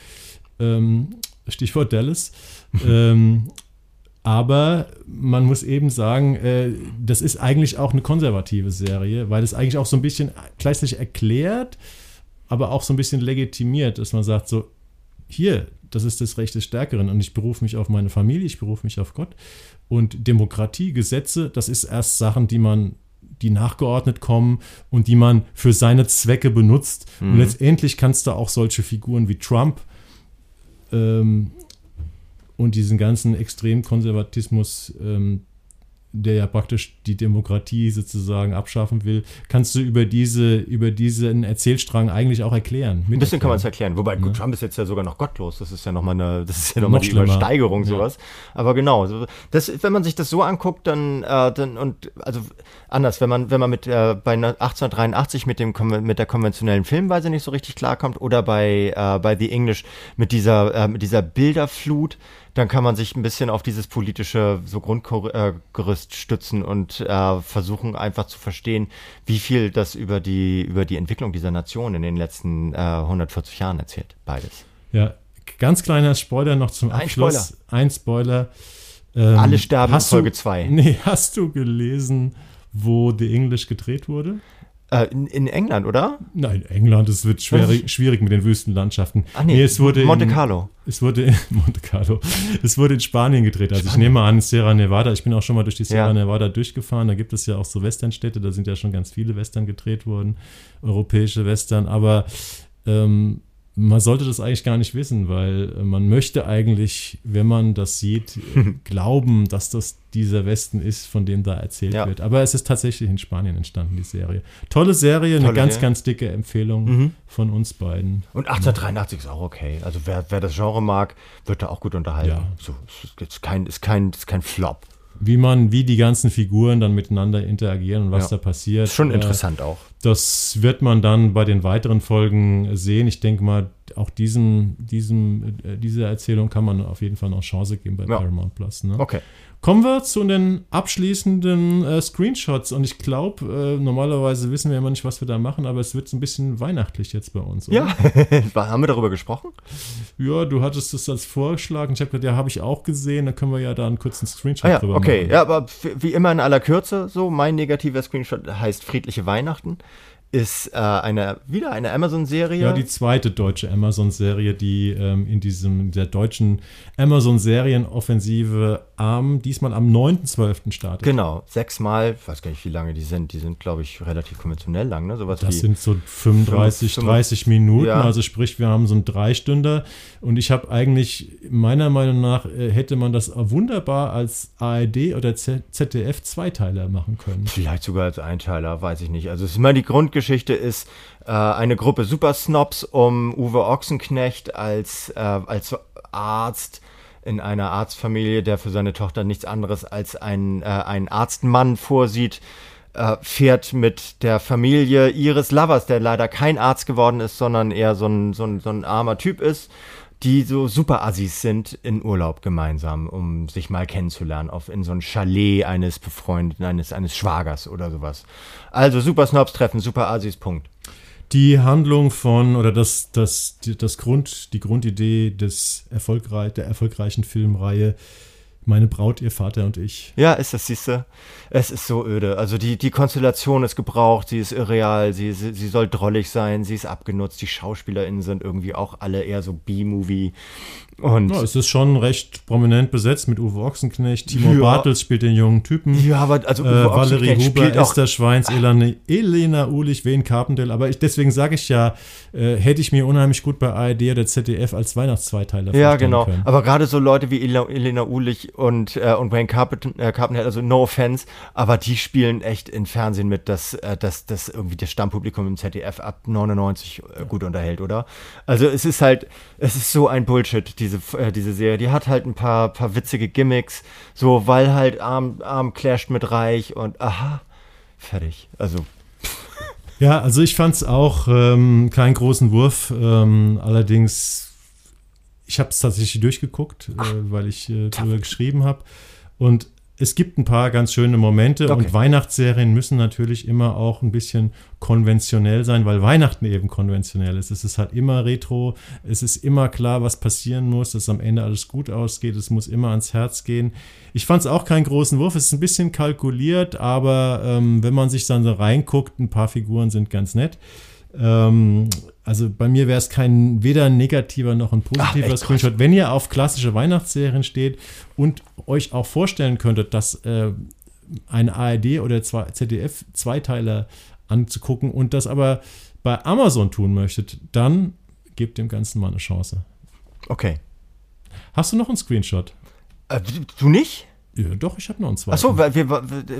Ähm, Stichwort Dallas. ähm, aber man muss eben sagen, äh, das ist eigentlich auch eine konservative Serie, weil es eigentlich auch so ein bisschen gleichzeitig erklärt, aber auch so ein bisschen legitimiert, dass man sagt, so, hier, das ist das Recht des Stärkeren und ich berufe mich auf meine Familie, ich berufe mich auf Gott. Und Demokratie, Gesetze, das ist erst Sachen, die man die nachgeordnet kommen und die man für seine Zwecke benutzt. Mhm. Und letztendlich kannst du auch solche Figuren wie Trump ähm, und diesen ganzen Extremkonservatismus ähm, der ja praktisch die Demokratie sozusagen abschaffen will, kannst du über diese über diesen Erzählstrang eigentlich auch erklären. Ein bisschen kann man es erklären. Wobei ja. Trump ist jetzt ja sogar noch gottlos. Das ist ja nochmal eine, das ist ja noch die schlimmer. Übersteigerung sowas. Ja. Aber genau, das, wenn man sich das so anguckt, dann, äh, dann und also anders, wenn man wenn man mit äh, bei 1883 mit dem mit der konventionellen Filmweise nicht so richtig klarkommt oder bei äh, bei The English mit dieser äh, mit dieser Bilderflut dann kann man sich ein bisschen auf dieses politische so Grundgerüst stützen und äh, versuchen einfach zu verstehen, wie viel das über die, über die Entwicklung dieser Nation in den letzten äh, 140 Jahren erzählt. Beides. Ja, ganz kleiner Spoiler noch zum Abschluss. Ein Spoiler. Ein Spoiler. Ähm, Alle sterben in Folge 2. Nee, hast du gelesen, wo The English gedreht wurde? Äh, in, in, England, oder? Nein, England, es wird schwierig, schwierig mit den Wüstenlandschaften. Ach nee, nee es wurde Monte Carlo. In, es wurde in Monte Carlo. Es wurde in Spanien gedreht. Also Spanien. ich nehme an, Sierra Nevada. Ich bin auch schon mal durch die Sierra ja. Nevada durchgefahren. Da gibt es ja auch so Westernstädte. Da sind ja schon ganz viele Western gedreht worden. Europäische Western. Aber ähm, man sollte das eigentlich gar nicht wissen, weil äh, man möchte eigentlich, wenn man das sieht, glauben, dass das dieser Westen ist, von dem da erzählt ja. wird. Aber es ist tatsächlich in Spanien entstanden, die Serie. Tolle Serie, Tolle eine ganz, Serie. ganz dicke Empfehlung mhm. von uns beiden. Und 1883 ist auch okay. Also wer, wer das Genre mag, wird da auch gut unterhalten. Ja. So, ist, kein, ist, kein, ist kein Flop wie man, wie die ganzen Figuren dann miteinander interagieren und was ja. da passiert. Ist schon äh, interessant auch. Das wird man dann bei den weiteren Folgen sehen. Ich denke mal, auch diesem, diesem, äh, dieser Erzählung kann man auf jeden Fall noch Chance geben bei ja. Paramount Plus. Ne? Okay. Kommen wir zu den abschließenden äh, Screenshots und ich glaube, äh, normalerweise wissen wir immer nicht, was wir da machen, aber es wird so ein bisschen weihnachtlich jetzt bei uns. Oder? Ja, haben wir darüber gesprochen? Ja, du hattest es als Vorschlag und ich habe gesagt, ja, habe ich auch gesehen, da können wir ja da einen kurzen Screenshot ah, ja, drüber okay. machen. Okay, ja, aber wie immer in aller Kürze, so mein negativer Screenshot heißt friedliche Weihnachten ist äh, eine wieder eine Amazon-Serie. Ja, die zweite deutsche Amazon-Serie, die ähm, in diesem der deutschen Amazon-Serienoffensive am diesmal am 9.12. startet. Genau, sechsmal, ich weiß gar nicht, wie lange die sind. Die sind, glaube ich, relativ konventionell lang, ne? Sowas das sind so 35, 5, 30 Minuten, ja. also sprich, wir haben so ein Dreistünder und ich habe eigentlich meiner Meinung nach äh, hätte man das wunderbar als ARD oder ZDF Zweiteiler machen können. Vielleicht sogar als Einteiler, weiß ich nicht. Also es ist immer die Grundgeschichte Grundgeschichte ist äh, eine Gruppe Supersnobs um Uwe Ochsenknecht als, äh, als Arzt in einer Arztfamilie, der für seine Tochter nichts anderes als einen, äh, einen Arztmann vorsieht, äh, fährt mit der Familie ihres Lovers, der leider kein Arzt geworden ist, sondern eher so ein, so ein, so ein armer Typ ist, die so super Assis sind, in Urlaub gemeinsam, um sich mal kennenzulernen, auf in so ein Chalet eines Befreundeten, eines, eines Schwagers oder sowas. Also Super Snobs treffen, Super Assis, Punkt. Die Handlung von, oder das, das, das Grund, die Grundidee des erfolgreich, der erfolgreichen Filmreihe meine Braut, ihr Vater und ich. Ja, ist das, siehst du? Es ist so öde. Also die, die Konstellation ist gebraucht, sie ist irreal, sie, sie, sie soll drollig sein, sie ist abgenutzt, die SchauspielerInnen sind irgendwie auch alle eher so B-Movie. Und ja, es ist schon recht prominent besetzt mit Uwe Ochsenknecht. Timo ja. Bartels spielt den jungen Typen. Ja, aber also Uwe äh, Valerie Huber, Esther Schweins, Elena, Elena Ulich, Wayne Carpendale. Aber ich, deswegen sage ich ja, äh, hätte ich mir unheimlich gut bei ARD oder ZDF als Weihnachtszweiteiler Ja, genau. Können. Aber gerade so Leute wie Elena Ulich und, äh, und Wayne Carpendale, äh, also no offense, aber die spielen echt im Fernsehen mit, dass, äh, dass, dass irgendwie das Stammpublikum im ZDF ab 99 äh, gut unterhält, oder? Also es ist halt, es ist so ein Bullshit, diese, äh, diese Serie. Die hat halt ein paar, paar witzige Gimmicks, so, weil halt arm, arm clasht mit reich und aha, fertig. Also ja, also ich fand es auch ähm, keinen großen Wurf. Ähm, allerdings, ich habe es tatsächlich durchgeguckt, äh, weil ich äh, darüber geschrieben habe. Und es gibt ein paar ganz schöne Momente okay. und Weihnachtsserien müssen natürlich immer auch ein bisschen konventionell sein, weil Weihnachten eben konventionell ist. Es ist halt immer retro, es ist immer klar, was passieren muss, dass am Ende alles gut ausgeht, es muss immer ans Herz gehen. Ich fand es auch keinen großen Wurf, es ist ein bisschen kalkuliert, aber ähm, wenn man sich dann so reinguckt, ein paar Figuren sind ganz nett. Ähm, also bei mir wäre es kein weder ein negativer noch ein positiver Ach, Screenshot. Wenn ihr auf klassische Weihnachtsserien steht und euch auch vorstellen könntet, dass äh, eine ARD oder ZDF Zweiteiler anzugucken und das aber bei Amazon tun möchtet, dann gebt dem Ganzen mal eine Chance. Okay. Hast du noch einen Screenshot? Äh, du nicht? Ja, doch, ich habe noch einen zweiten. Achso,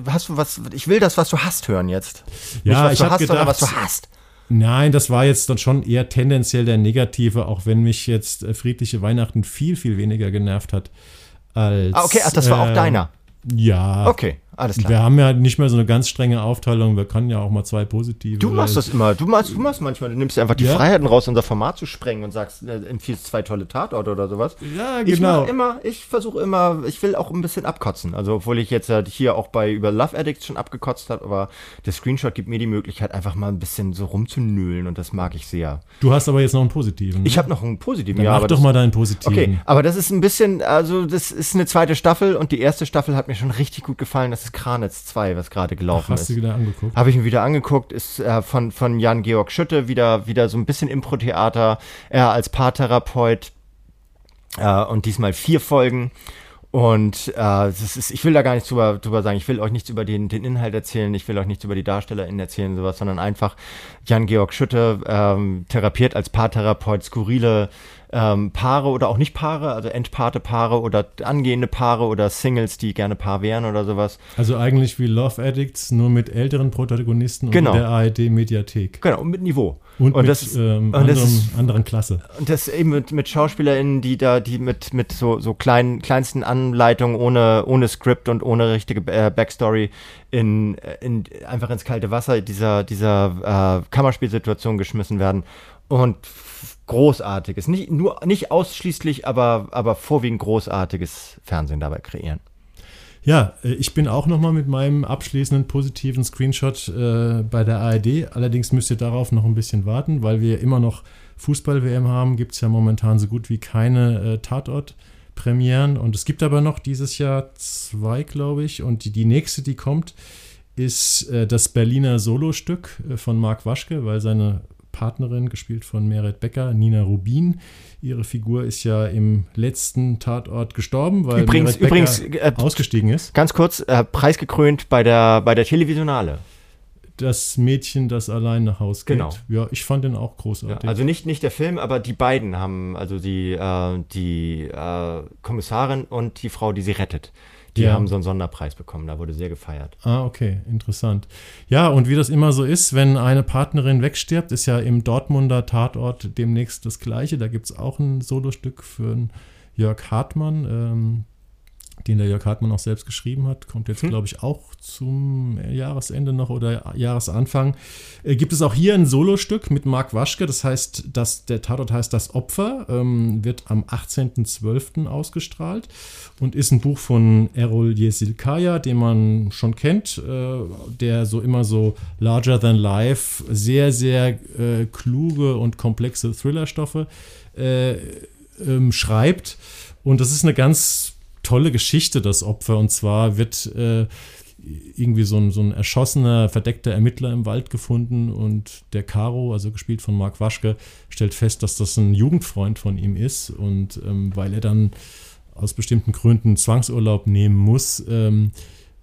hast du was? Ich will das, was du hast, hören jetzt. Ja, Nicht, ich habe gedacht, was du hast. Nein, das war jetzt dann schon eher tendenziell der Negative, auch wenn mich jetzt äh, friedliche Weihnachten viel, viel weniger genervt hat als. Ah, okay, ach, das war äh, auch deiner. Ja. Okay. Alles klar. Wir haben ja nicht mehr so eine ganz strenge Aufteilung. Wir können ja auch mal zwei positive. Du machst das immer. Du machst, du machst manchmal. Du nimmst einfach die ja. Freiheiten raus, unser Format zu sprengen und sagst, äh, empfiehlst zwei tolle Tatorte oder sowas. Ja, genau. Ich immer, ich versuche immer, ich will auch ein bisschen abkotzen. Also, obwohl ich jetzt hier auch bei über Love Addicts schon abgekotzt habe, aber der Screenshot gibt mir die Möglichkeit, einfach mal ein bisschen so rumzunölen und das mag ich sehr. Du hast aber jetzt noch einen positiven. Ne? Ich habe noch einen positiven, Dann ja. Mach doch das, mal deinen positiven. Okay, aber das ist ein bisschen, also, das ist eine zweite Staffel und die erste Staffel hat mir schon richtig gut gefallen. Das Max Kranitz 2, was gerade gelaufen Ach, hast ist. du wieder angeguckt? Habe ich mir wieder angeguckt, ist äh, von, von Jan-Georg Schütte wieder, wieder so ein bisschen Impro-Theater, er als Paartherapeut äh, und diesmal vier Folgen. Und äh, ist, ich will da gar nichts drüber, drüber sagen. Ich will euch nichts über den, den Inhalt erzählen. Ich will euch nichts über die DarstellerInnen erzählen, sowas, sondern einfach Jan-Georg Schütte ähm, therapiert als Paartherapeut skurrile ähm, Paare oder auch nicht Paare, also entpaarte Paare oder angehende Paare oder Singles, die gerne Paar wären oder sowas. Also eigentlich wie Love Addicts, nur mit älteren Protagonisten Genau. und der ARD-Mediathek. Genau, und mit Niveau. Und, mit das, ähm, und das anderem, ist- anderen Klasse. Und das eben mit, mit SchauspielerInnen, die da, die mit, mit so, so kleinen, kleinsten Anleitungen ohne, ohne Skript und ohne richtige äh, Backstory in, in, einfach ins kalte Wasser dieser, dieser äh, Kammerspielsituation geschmissen werden. Und großartiges, nicht nur, nicht ausschließlich, aber, aber vorwiegend großartiges Fernsehen dabei kreieren. Ja, äh, ich bin auch nochmal mit meinem abschließenden positiven Screenshot äh, bei der ARD. Allerdings müsst ihr darauf noch ein bisschen warten, weil wir immer noch Fußball-WM haben. Gibt es ja momentan so gut wie keine äh, Tatort-Premieren. Und es gibt aber noch dieses Jahr zwei, glaube ich. Und die, die nächste, die kommt, ist äh, das Berliner Solostück äh, von Marc Waschke, weil seine Partnerin, gespielt von Meret Becker, Nina Rubin. Ihre Figur ist ja im letzten Tatort gestorben, weil Übrigens- Meret Becker übrigens, äh, ausgestiegen ist. Ganz kurz, äh, preisgekrönt bei der, bei der Televisionale. Das Mädchen, das allein nach Haus geht. Genau. Ja, ich fand den auch Ja, großartig. also nicht, nicht der Film, aber die beiden haben, also die, äh, die äh, Kommissarin und die Frau, die sie rettet, die Ja. haben so einen Sonderpreis bekommen. Da wurde sehr gefeiert. Ah, okay, interessant. Ja, und wie das immer so ist, wenn eine Partnerin wegstirbt, ist ja im Dortmunder Tatort demnächst das Gleiche. Da gibt es auch ein Solostück für einen Jörg Hartmann, ähm, den der Jörg Hartmann auch selbst geschrieben hat. Kommt jetzt, glaube ich, auch zum Jahresende noch oder Jahresanfang. Äh, gibt es auch hier ein Solostück mit Marc Waschke. Das heißt, dass der Tatort heißt Das Opfer, ähm, wird am 18.12. ausgestrahlt und ist ein Buch von Errol Yesilkaya, den man schon kennt, äh, der so immer so larger than life, sehr, sehr äh, kluge und komplexe Thrillerstoffe äh, ähm, schreibt. Und das ist eine ganz tolle Geschichte, das Opfer. Und zwar wird äh, irgendwie so ein, so ein erschossener, verdeckter Ermittler im Wald gefunden und der Caro, also gespielt von Marc Waschke, stellt fest, dass das ein Jugendfreund von ihm ist. Und ähm, weil er dann aus bestimmten Gründen Zwangsurlaub nehmen muss, ähm,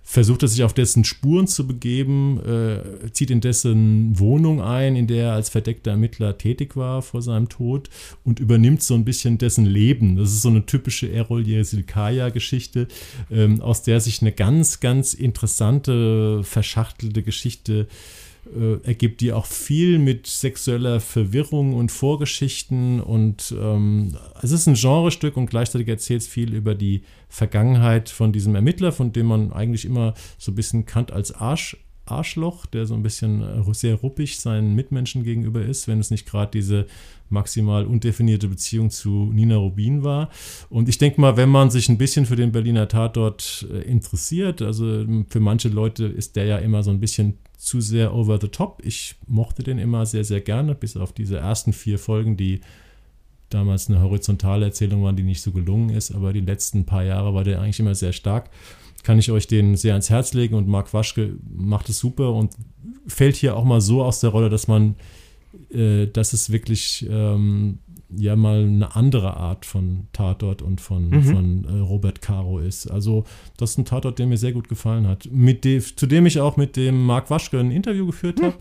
versucht er sich auf dessen Spuren zu begeben, äh, zieht in dessen Wohnung ein, in der er als verdeckter Ermittler tätig war vor seinem Tod und übernimmt so ein bisschen dessen Leben. Das ist so eine typische Errol Yesilkaya-Geschichte, ähm, aus der sich eine ganz, ganz interessante, verschachtelte Geschichte äh, ergibt, die auch viel mit sexueller Verwirrung und Vorgeschichten und ähm, es ist ein Genrestück und gleichzeitig erzählt es viel über die Vergangenheit von diesem Ermittler, von dem man eigentlich immer so ein bisschen kannt als Arsch, Arschloch, der so ein bisschen äh, sehr ruppig seinen Mitmenschen gegenüber ist, wenn es nicht gerade diese maximal undefinierte Beziehung zu Nina Rubin war. Und ich denke mal, wenn man sich ein bisschen für den Berliner Tatort äh, interessiert, also für manche Leute ist der ja immer so ein bisschen zu sehr over the top. Ich mochte den immer sehr, sehr gerne, bis auf diese ersten vier Folgen, die damals eine horizontale Erzählung waren, die nicht so gelungen ist, aber die letzten paar Jahre war der eigentlich immer sehr stark. Kann ich euch den sehr ans Herz legen und Marc Waschke macht es super und fällt hier auch mal so aus der Rolle, dass man, äh, dass es wirklich ähm, ja mal eine andere Art von Tatort und von, Mhm. von äh, Robert Caro ist. Also das ist ein Tatort, der mir sehr gut gefallen hat, mit dem, zu dem ich auch mit dem Marc Waschke ein Interview geführt habe.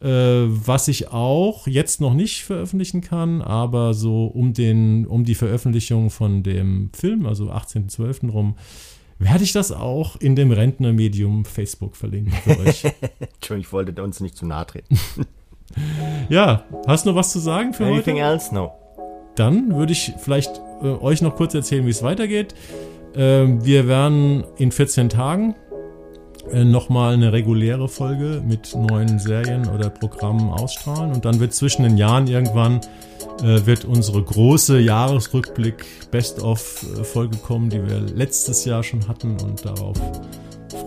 Äh, was ich auch jetzt noch nicht veröffentlichen kann, aber so um, den, um die Veröffentlichung von dem Film, also 18.12. rum, werde ich das auch in dem Rentnermedium Facebook verlinken für euch. Entschuldigung, ich wollte uns nicht zu nahe treten. ja, hast du noch was zu sagen für Anything heute? else? No. Dann würde ich vielleicht äh, euch noch kurz erzählen, wie es weitergeht. Ähm, wir werden in 14 Tagen äh, nochmal eine reguläre Folge mit neuen Serien oder Programmen ausstrahlen und dann wird zwischen den Jahren irgendwann äh, wird unsere große Jahresrückblick Best-of-Folge kommen, die wir letztes Jahr schon hatten und darauf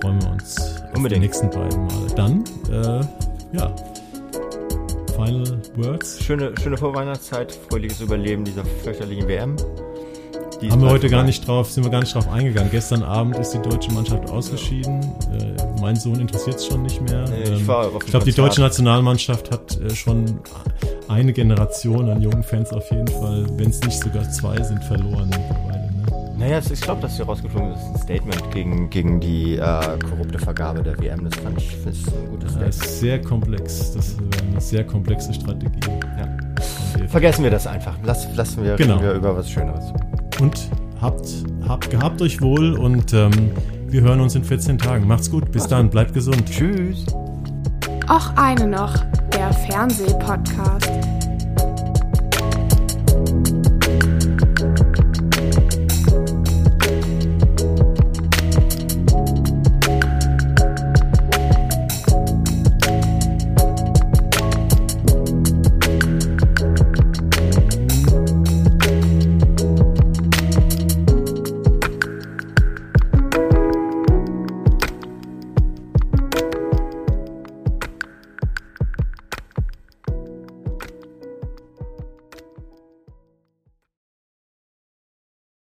freuen wir uns auf die Unbedingt. nächsten beiden Male. Dann, äh, ja, Final Words. Schöne, schöne Vorweihnachtszeit, fröhliches Überleben dieser fürchterlichen WM. Die haben wir heute gar nicht drauf, sind wir gar nicht drauf eingegangen. Gestern Abend ist die deutsche Mannschaft ausgeschieden. Äh, mein Sohn interessiert es schon nicht mehr. Nee, ich, ähm, ich glaube, die deutsche Nationalmannschaft hat äh, schon eine Generation an jungen Fans auf jeden Fall, wenn es nicht sogar zwei sind, verloren mittlerweile. Naja, ich glaube, dass sie rausgeflogen ist, ein Statement gegen, gegen die äh, korrupte Vergabe der WM. Das fand ich das ist ein gutes Statement. Das ist sehr komplex. Das ist eine sehr komplexe Strategie. Ja. Vergessen wir das einfach. Lass, lassen wir, genau. wir über was Schöneres. Und habt, habt gehabt euch wohl und ähm, wir hören uns in 14 Tagen. Macht's gut. Bis Macht's dann. Gut. Bleibt gesund. Tschüss. Auch eine noch. Der Fernsehpodcast.